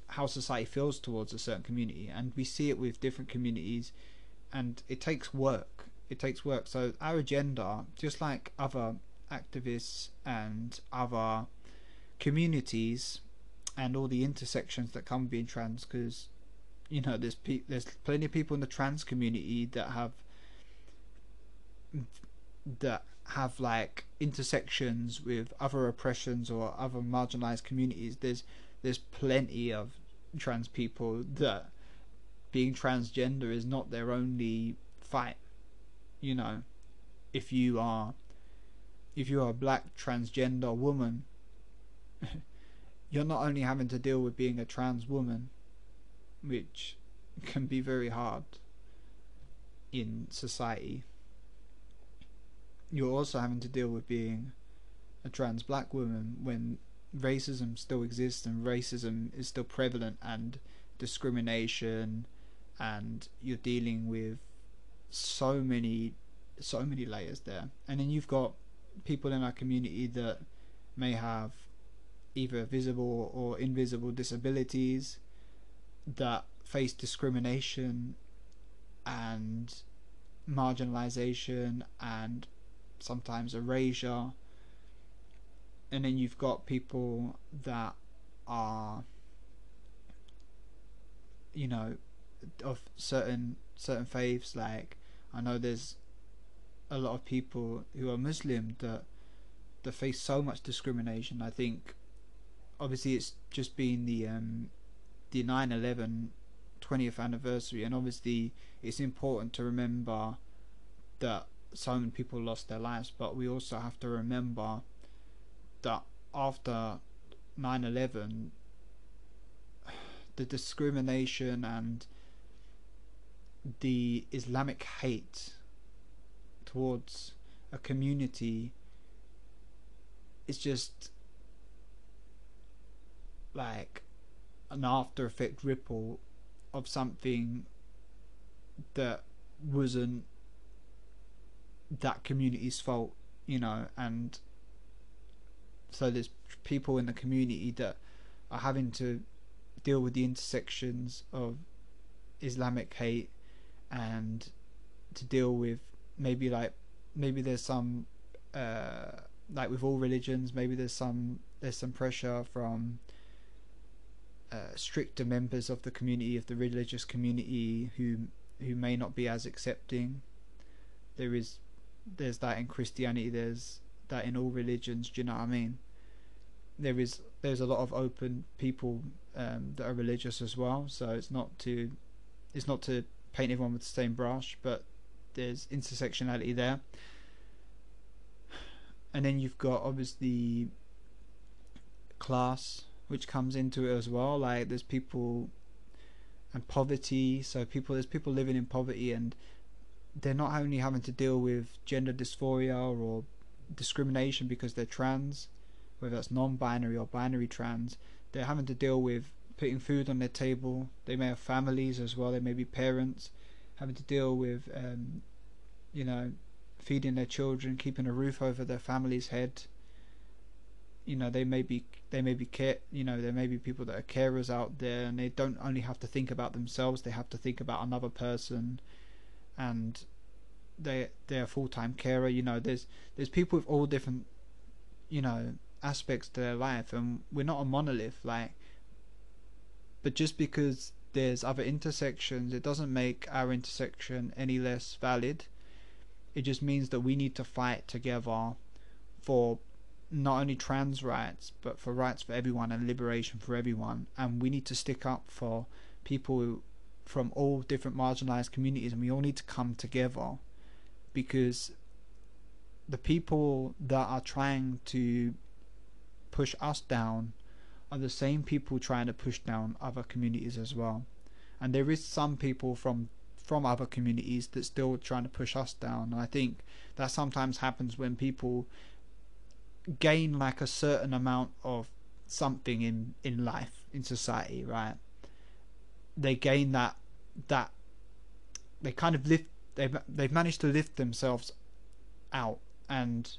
how society feels towards a certain community and we see it with different communities and it takes work. It takes work. So our agenda just like other activists and other communities and all the intersections that come being trans because you know there's pe- there's plenty of people in the trans community that have that have like intersections with other oppressions or other marginalized communities. There's there's plenty of trans people that being transgender is not their only fight you know. If you are if you are a black transgender woman [LAUGHS] you're not only having to deal with being a trans woman which can be very hard in society you're also having to deal with being a trans black woman when racism still exists and racism is still prevalent and discrimination and you're dealing with so many so many layers there. And then you've got people in our community that may have either visible or invisible disabilities that face discrimination and marginalization and sometimes erasure and then you've got people that are you know of certain certain faiths. Like I know there's a lot of people who are Muslim that that face so much discrimination. I think obviously it's just been the um the 9/11 20th anniversary and obviously it's important to remember that so many people lost their lives but we also have to remember that after 9/11 the discrimination and the Islamic hate towards a community is just like an after effect ripple of something that wasn't that community's fault, you know, and so there's people in the community that are having to deal with the intersections of Islamic hate and to deal with maybe like maybe there's some uh, like with all religions maybe there's some there's some pressure from uh, stricter members of the community of the religious community who who may not be as accepting. There is there's that in Christianity there's that in all religions do you know what I mean? There is there's a lot of open people um, that are religious as well so it's not to it's not to paint everyone with the same brush but there's intersectionality there. And then you've got obviously class which comes into it as well like there's people and poverty so people there's people living in poverty and they're not only having to deal with gender dysphoria or discrimination because they're trans whether that's non-binary or binary trans they're having to deal with putting food on their table. They may have families as well. They may be parents having to deal with um, you know feeding their children keeping a roof over their family's head. You know they may be they may be care you know there may be people that are carers out there and they don't only have to think about themselves they have to think about another person. And they they're a full time carer. You know, there's there's people with all different, you know, aspects to their life, and we're not a monolith. Like, but just because there's other intersections, it doesn't make our intersection any less valid. It just means that we need to fight together for not only trans rights, but for rights for everyone and liberation for everyone. And we need to stick up for people from all different marginalized communities, and we all need to come together because the people that are trying to push us down are the same people trying to push down other communities as well. And there is some people from from other communities that still trying to push us down. And I think that sometimes happens when people gain like a certain amount of something in in life in society, right? They gain that that they kind of lift they've they've managed to lift themselves out and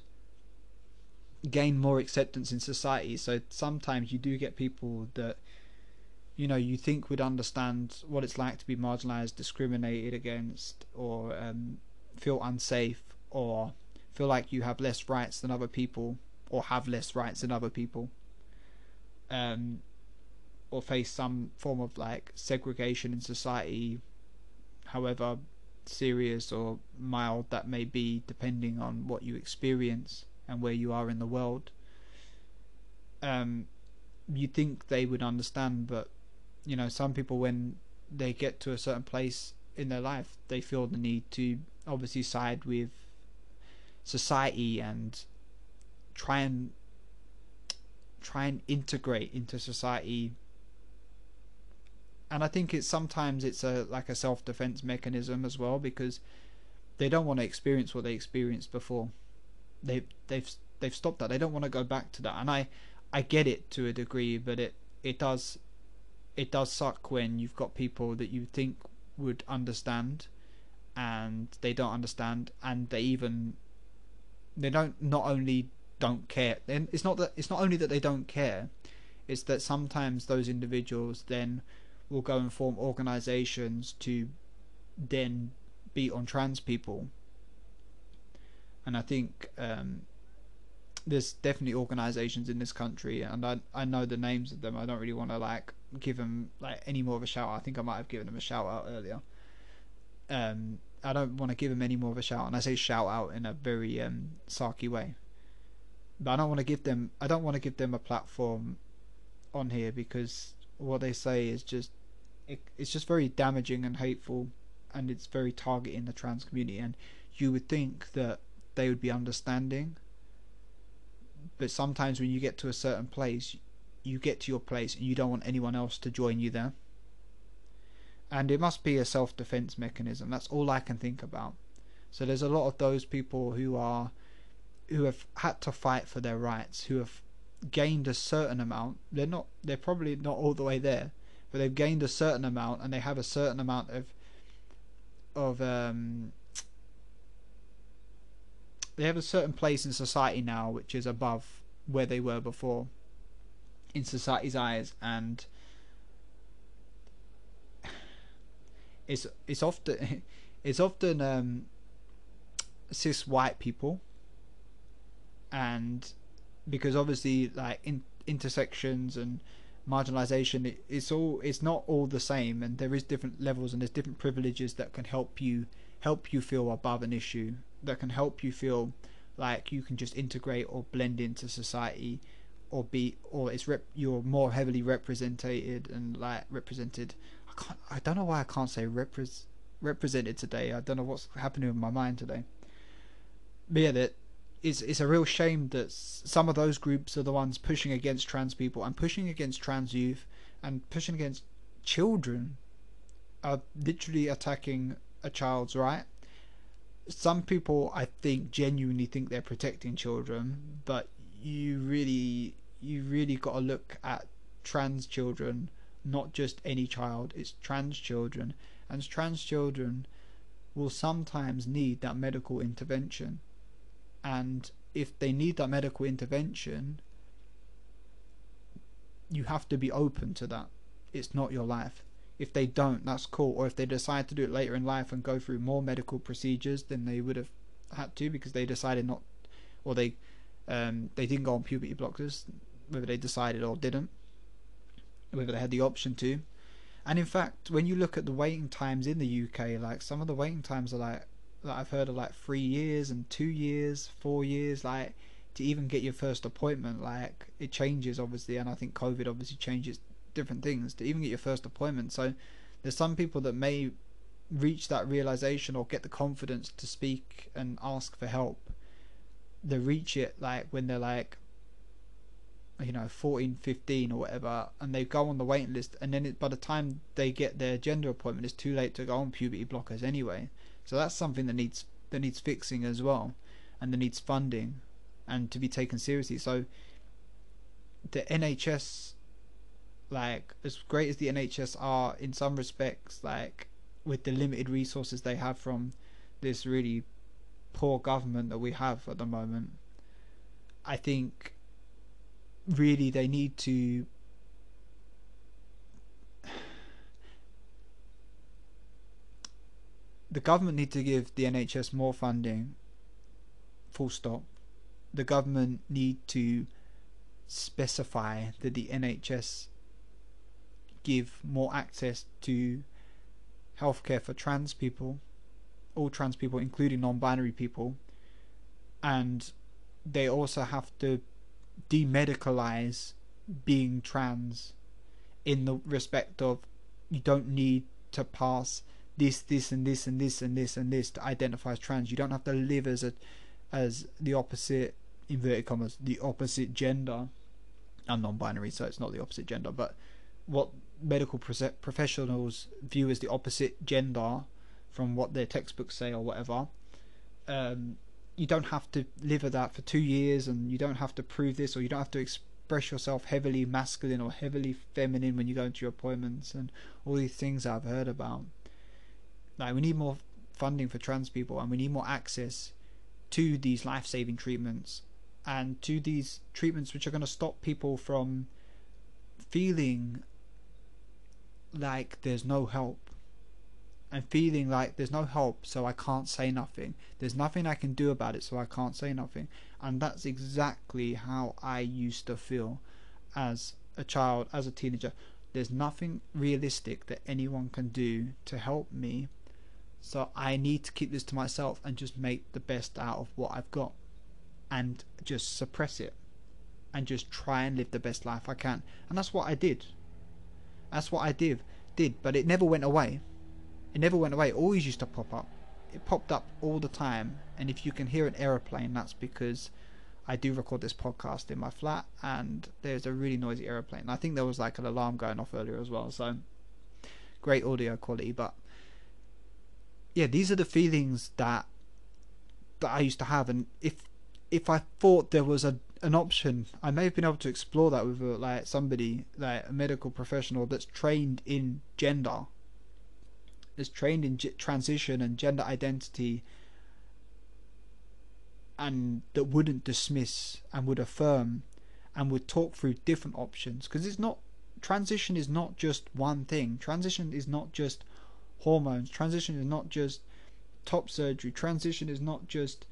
gain more acceptance in society. So sometimes you do get people that you know you think would understand what it's like to be marginalized, discriminated against, or um, feel unsafe, or feel like you have less rights than other people, or have less rights than other people, um, or face some form of like segregation in society, however serious or mild that may be, depending on what you experience and where you are in the world. Um, you think they would understand, but you know, some people when they get to a certain place in their life, they feel the need to obviously side with society and try and try and integrate into society and I think it's sometimes it's a like a self defense mechanism as well because they don't want to experience what they experienced before they they've they've stopped that. They don't want to go back to that, and I I get it to a degree, but it it does it does suck when you've got people that you think would understand and they don't understand and they even they don't not only don't care then it's not that it's not only that they don't care it's that sometimes those individuals then will go and form organizations to then beat on trans people and I think um, there's definitely organisations in this country, and I I know the names of them. I don't really want to like give them like any more of a shout. out. I think I might have given them a shout out earlier. Um, I don't want to give them any more of a shout, and I say shout out in a very um sarky way. But I don't want to give them. I don't want to give them a platform on here because what they say is just it, it's just very damaging and hateful, and it's very targeting the trans community. And you would think that they would be understanding. But sometimes when you get to a certain place, you get to your place and you don't want anyone else to join you there. And it must be a self defense mechanism. That's all I can think about. So there's a lot of those people who are who have had to fight for their rights, who have gained a certain amount. They're not they're probably not all the way there, but they've gained a certain amount and they have a certain amount of of um they have a certain place in society now which is above where they were before in society's eyes and it's it's often [LAUGHS] it's often um, cis white people and because obviously like in, intersections and marginalization it, it's all it's not all the same and there is different levels and there's different privileges that can help you help you feel above an issue that can help you feel like you can just integrate or blend into society or be or it's rep you're more heavily represented and like represented. I can't I don't know why I can't say repres represented today. I don't know what's happening with my mind today. But yeah that it's it's a real shame that some of those groups are the ones pushing against trans people and pushing against trans youth and pushing against children are literally attacking a child's right some people I think genuinely think they're protecting children, but you really you really got to look at trans children, not just any child. It's trans children, and trans children will sometimes need that medical intervention, and if they need that medical intervention, you have to be open to that. It's not your life. If they don't, that's cool. Or if they decide to do it later in life and go through more medical procedures than they would have had to because they decided not, or they um, they didn't go on puberty blockers, whether they decided or didn't, whether they had the option to. And in fact, when you look at the waiting times in the UK, like some of the waiting times are like that I've heard of like three years and two years, four years, like to even get your first appointment. Like it changes obviously, and I think COVID obviously changes different things to even get your first appointment. So there's some people that may reach that realization or get the confidence to speak and ask for help. They reach it like when they're like you know 14 15 or whatever and they go on the waiting list and then it, by the time they get their gender appointment it's too late to go on puberty blockers anyway so that's something that needs that needs fixing as well and that needs funding and to be taken seriously. So the NHS like as great as the NHS are in some respects like with the limited resources they have from this really poor government that we have at the moment I think really they need to the government need to give the NHS more funding full stop. The government need to specify that the NHS give more access to healthcare for trans people all trans people including non-binary people. And they also have to demedicalize being trans in the respect of you don't need to pass this, this, and this, and this, and this, and this to identify as trans. You don't have to live as a as the opposite inverted commas the opposite gender. I'm non-binary, so it's not the opposite gender, but what medical pro- professionals view as the opposite gender from what their textbooks say or whatever. Um, you don't have to live at that for two years and you don't have to prove this or you don't have to express yourself heavily masculine or heavily feminine when you go into your appointments and all these things I've heard about. Like we need more funding for trans people and we need more access to these life saving treatments and to these treatments which are going to stop people from feeling like there's no help and feeling like there's no help, so I can't say nothing. There's nothing I can do about it, so I can't say nothing. And that's exactly how I used to feel as a child, as a teenager. There's nothing realistic that anyone can do to help me, so I need to keep this to myself and just make the best out of what I've got and just suppress it and just try and live the best life I can. And that's what I did. That's what I did, did, but it never went away it never went away. It always used to pop up. It popped up all the time. And if you can hear an aeroplane, that's because I do record this podcast in my flat and there's a really noisy aeroplane. I think there was like an alarm going off earlier as well. So great audio quality. But yeah, these are the feelings that that I used to have. And if if I thought there was a an option, I may have been able to explore that with uh, like somebody like a medical professional that's trained in gender is trained in g- transition and gender identity and that wouldn't dismiss and would affirm and would talk through different options because it's not transition is not just one thing transition is not just hormones. Transition is not just top surgery. Transition is not just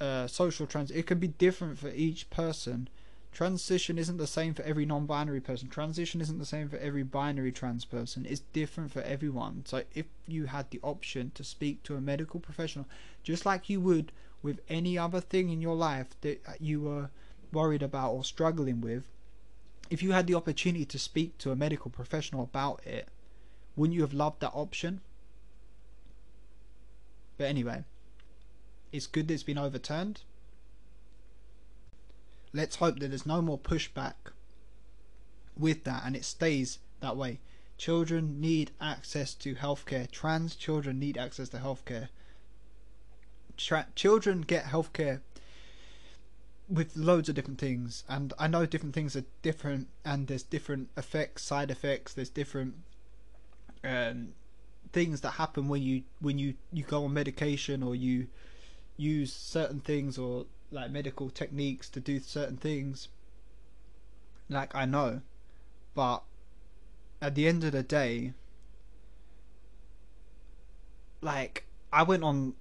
uh, social trans it can be different for each person. Transition isn't the same for every non-binary person. Transition isn't the same for every binary trans person. It's different for everyone. So if you had the option to speak to a medical professional just like you would with any other thing in your life that you were worried about or struggling with if you had the opportunity to speak to a medical professional about it wouldn't you have loved that option but anyway it's good that it's been overturned let's hope that there's no more pushback with that and it stays that way. Children need access to healthcare. Trans children need access to healthcare. Tra- children get healthcare with loads of different things, and I know different things are different, and there's different effects, side effects. There's different um, things that happen when you when you you go on medication or you use certain things or like medical techniques to do certain things like I know. But at the end of the day like I went on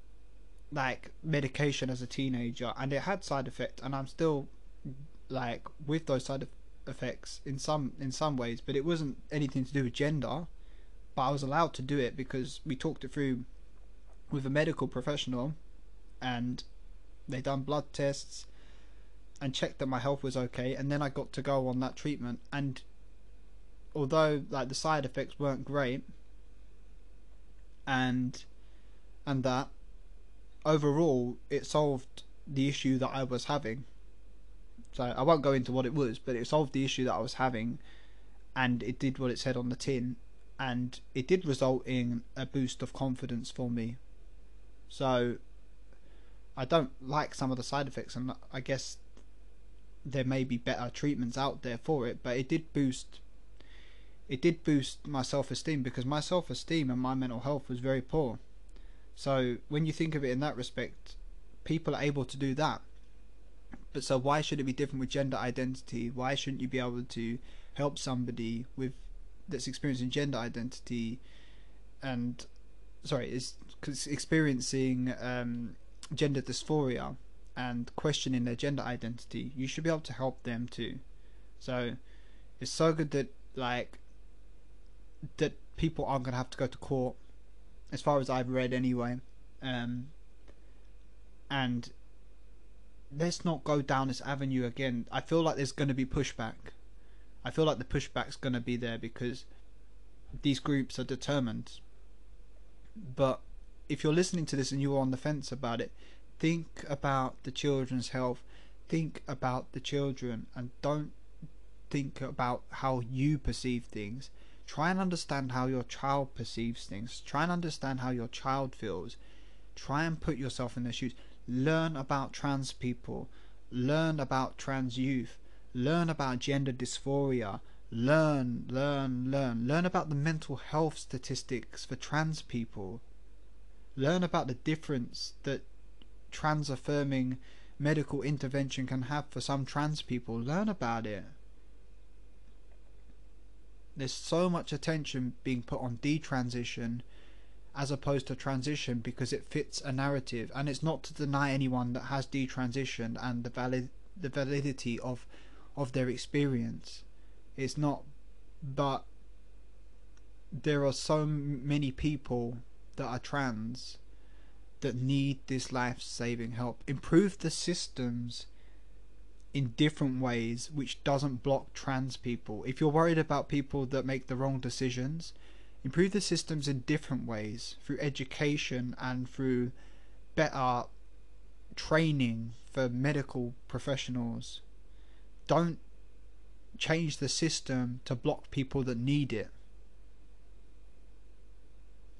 like medication as a teenager and it had side effects and I'm still like with those side effects in some in some ways but it wasn't anything to do with gender but I was allowed to do it because we talked it through with a medical professional and they done blood tests and checked that my health was okay. And then I got to go on that treatment. And although like the side effects weren't great and and that overall it solved the issue that I was having. So I won't go into what it was but it solved the issue that I was having and it did what it said on the tin and it did result in a boost of confidence for me. So I don't like some of the side effects and I guess there may be better treatments out there for it but it did boost it did boost my self-esteem because my self-esteem and my mental health was very poor. So when you think of it in that respect people are able to do that. But so why should it be different with gender identity? Why shouldn't you be able to help somebody with that's experiencing gender identity and sorry is experiencing um, gender dysphoria and questioning their gender identity you should be able to help them too so it's so good that like that people aren't going to have to go to court, as far as I've read anyway. Um, and let's not go down this avenue again. I feel like there's going to be pushback. I feel like the pushback's going to be there because these groups are determined. But if you're listening to this and you're on the fence about it, think about the children's health. Think about the children and don't think about how you perceive things. Try and understand how your child perceives things. Try and understand how your child feels. Try and put yourself in their shoes. Learn about trans people. Learn about trans youth. Learn about gender dysphoria. Learn, learn, learn. Learn about the mental health statistics for trans people. Learn about the difference that trans affirming medical intervention can have for some trans people. Learn about it there's so much attention being put on detransition as opposed to transition because it fits a narrative and it's not to deny anyone that has detransitioned and the valid the validity of of their experience it's not but there are so many people that are trans that need this life saving help improve the systems in different ways which doesn't block trans people. If you're worried about people that make the wrong decisions, improve the systems in different ways through education and through better training for medical professionals. Don't change the system to block people that need it.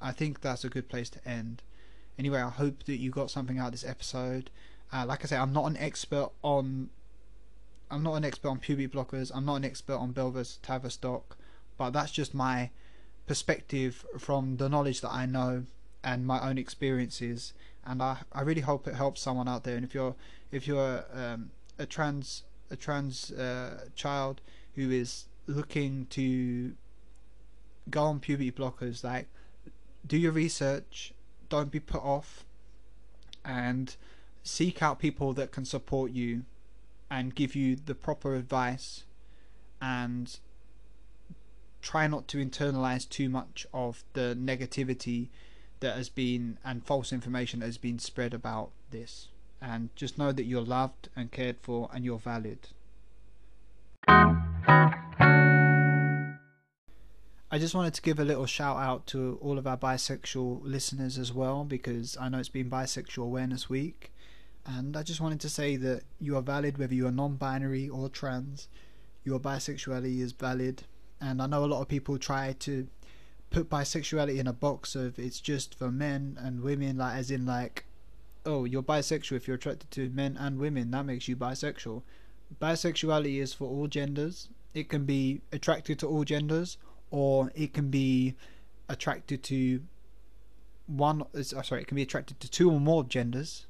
I think that's a good place to end. Anyway, I hope that you got something out of this episode. Uh, like I say, I'm not an expert on I'm not an expert on puberty blockers. I'm not an expert on Bell versus Tavistock, but that's just my perspective from the knowledge that I know and my own experiences. And I, I really hope it helps someone out there. And if you're if you're um, a trans a trans uh, child who is looking to go on puberty blockers, like do your research, don't be put off, and seek out people that can support you and give you the proper advice and try not to internalize too much of the negativity that has been and false information that has been spread about this and just know that you're loved and cared for and you're valued. I just wanted to give a little shout out to all of our bisexual listeners as well because I know it's been Bisexual Awareness Week and I just wanted to say that you are valid whether you are non binary or trans. Your bisexuality is valid. And I know a lot of people try to put bisexuality in a box of it's just for men and women, like as in like, oh, you're bisexual if you're attracted to men and women, that makes you bisexual. Bisexuality is for all genders. It can be attracted to all genders, or it can be attracted to one. Uh, sorry, it can be attracted to two or more genders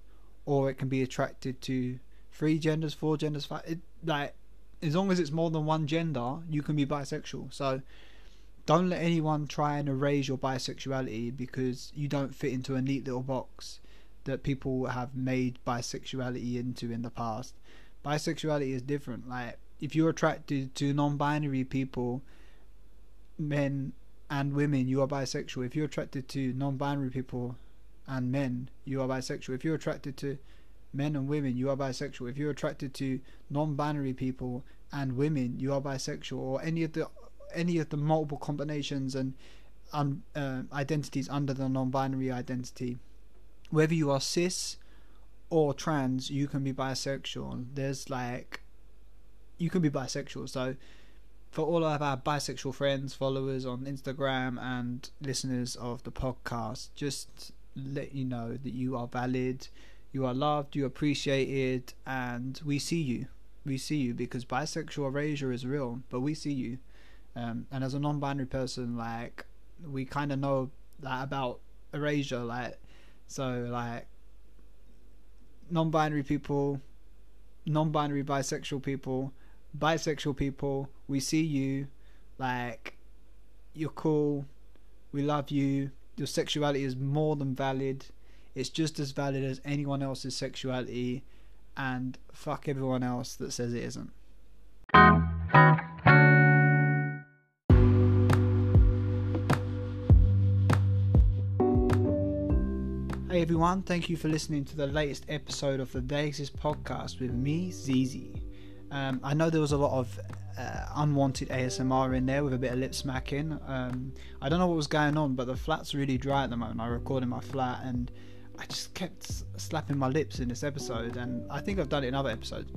or it can be attracted to three genders, four genders, five. It, like as long as it's more than one gender, you can be bisexual. So don't let anyone try and erase your bisexuality because you don't fit into a neat little box that people have made bisexuality into in the past. Bisexuality is different. Like if you're attracted to non-binary people, men and women, you are bisexual. If you're attracted to non-binary people and men, you are bisexual. If you're attracted to men and women, you are bisexual. If you're attracted to non-binary people and women, you are bisexual. Or any of the any of the multiple combinations and um, uh, identities under the non-binary identity, whether you are cis or trans, you can be bisexual. There's like you can be bisexual. So for all of our bisexual friends, followers on Instagram, and listeners of the podcast, just let you know that you are valid, you are loved, you appreciated, and we see you. We see you because bisexual erasure is real, but we see you. Um, and as a non-binary person, like we kind of know that about erasure, like so, like non-binary people, non-binary bisexual people bisexual people, we see you, like, you're cool, we love you, your sexuality is more than valid, it's just as valid as anyone else's sexuality, and fuck everyone else that says it isn't. Hey everyone, thank you for listening to the latest episode of the They Exist podcast with me, Ziezy. Um, I know there was a lot of uh, unwanted ASMR in there with a bit of lip smacking. Um, I don't know what was going on, but the flat's really dry at the moment. I recorded my flat and I just kept slapping my lips in this episode, and I think I've done it in other episodes.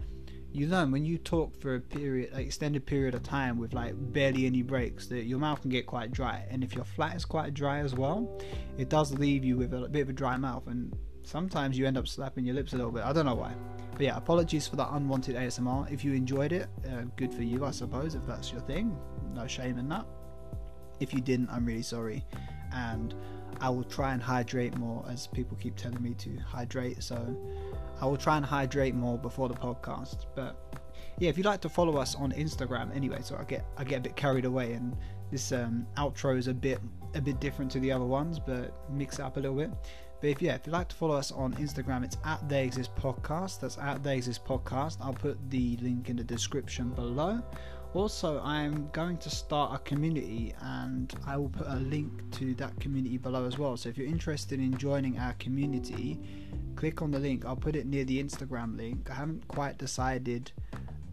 You learn when you talk for a period, extended period of time with like barely any breaks, that your mouth can get quite dry, and if your flat is quite dry as well, it does leave you with a bit of a dry mouth, and sometimes you end up slapping your lips a little bit. I don't know why. But yeah, apologies for that unwanted ASMR. If you enjoyed it, uh, good for you, I suppose, if that's your thing. No shame in that. If you didn't, I'm really sorry. And I will try and hydrate more, as people keep telling me to hydrate. So I will try and hydrate more before the podcast. But yeah, if you'd like to follow us on Instagram, anyway, so I get I get a bit carried away, and this um, outro is a bit a bit different to the other ones, but mix it up a little bit. But if yeah, if you'd like to follow us on Instagram, it's at They Exist Podcast. That's at They Exist Podcast. I'll put the link in the description below. Also, I'm going to start a community and I will put a link to that community below as well. So if you're interested in joining our community, click on the link. I'll put it near the Instagram link. I haven't quite decided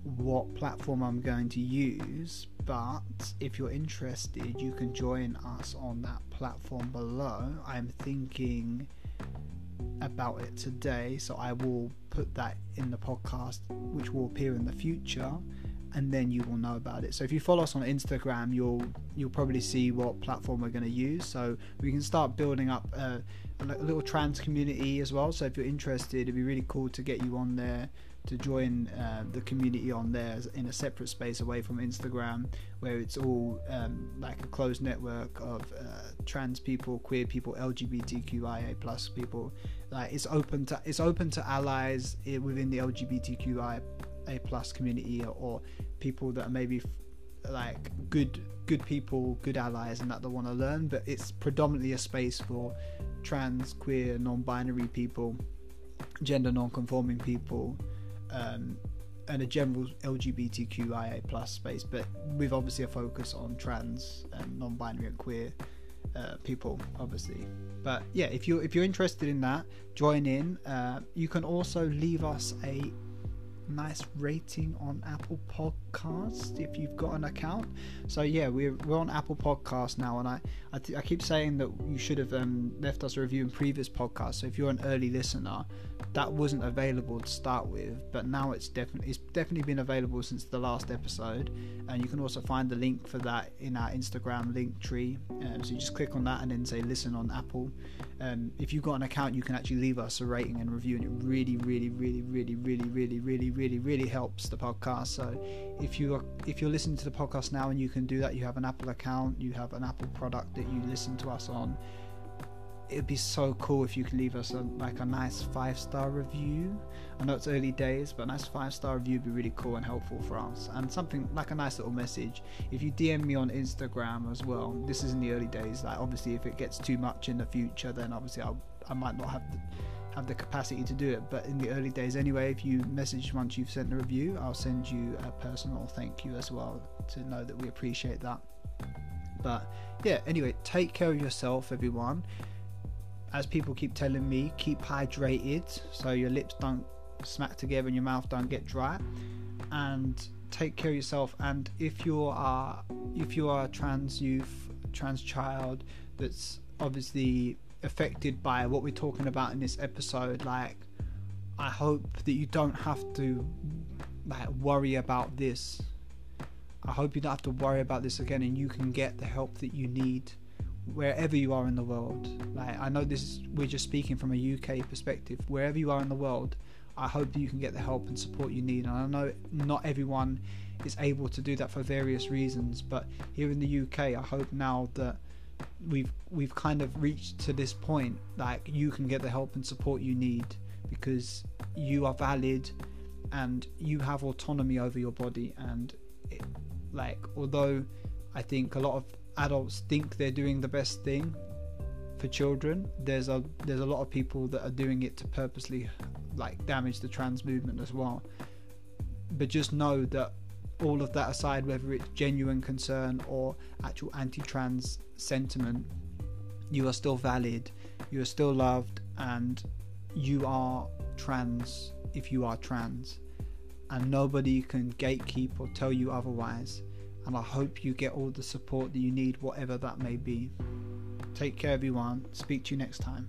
what platform I'm going to use, but if you're interested, you can join us on that platform below. I'm thinking about it today, so I will put that in the podcast, which will appear in the future, and then you will know about it. So if you follow us on Instagram, you'll you'll probably see what platform we're going to use. So we can start building up a, a little trans community as well. So if you're interested, it'd be really cool to get you on there to join uh, the community on there in a separate space away from Instagram, where it's all um, like a closed network of uh, trans people, queer people, LGBTQIA plus people. Like it's open to it's open to allies within the LGBTQIA plus community or people that are maybe like good good people, good allies, and that they want to learn. But it's predominantly a space for trans, queer, non-binary people, gender non-conforming people um, and a general LGBTQIA plus space, but with obviously a focus on trans and non-binary and queer uh, people, obviously. But yeah, if you're if you're interested in that, join in. Uh, you can also leave us a nice rating on Apple Podcast if you've got an account. So yeah, we're we're on Apple Podcast now, and I I, th- I keep saying that you should have um, left us a review in previous podcasts. So if you're an early listener, that wasn't available to start with, but now it's definitely it's definitely been available since the last episode, and you can also find the link for that in our Instagram link tree. Um, so you just click on that and then say listen on Apple. Um, if you've got an account, you can actually leave us a rating and review, and it really, really, really, really, really, really, really, really, really helps the podcast. So if you are if you're listening to the podcast now and you can do that, you have an Apple account, you have an Apple product that you listen to us on it'd be so cool if you could leave us a, like a nice five star review. I know it's early days, but a nice five star review would be really cool and helpful for us. And something like a nice little message. If you DM me on Instagram as well, this is in the early days. Like obviously, if it gets too much in the future, then obviously I'll, I might not have have the capacity to do it. But in the early days, anyway, if you message once you've sent the review, I'll send you a personal thank you as well to know that we appreciate that. But yeah, anyway, take care of yourself, everyone as people keep telling me, keep hydrated so your lips don't smack together and your mouth don't get dry. And take care of yourself. And if you are if you are a trans youth, trans child that's obviously affected by what we're talking about in this episode, like I hope that you don't have to like worry about this. I hope you don't have to worry about this again and you can get the help that you need wherever you are in the world. Like I know this is, we're just speaking from a UK perspective. Wherever you are in the world, I hope that you can get the help and support you need. And I know not everyone is able to do that for various reasons, but here in the UK, I hope now that we've we've kind of reached to this point like you can get the help and support you need because you are valid and you have autonomy over your body. And it, like although I think a lot of adults think they're doing the best thing for children there's a there's a lot of people that are doing it to purposely like damage the trans movement as well. But just know that all of that aside whether it's genuine concern or actual anti-trans sentiment you are still valid you are still loved and you are trans if you are trans and nobody can gatekeep or tell you otherwise and I hope you get all the support that you need, whatever that may be. Take care, everyone. Speak to you next time.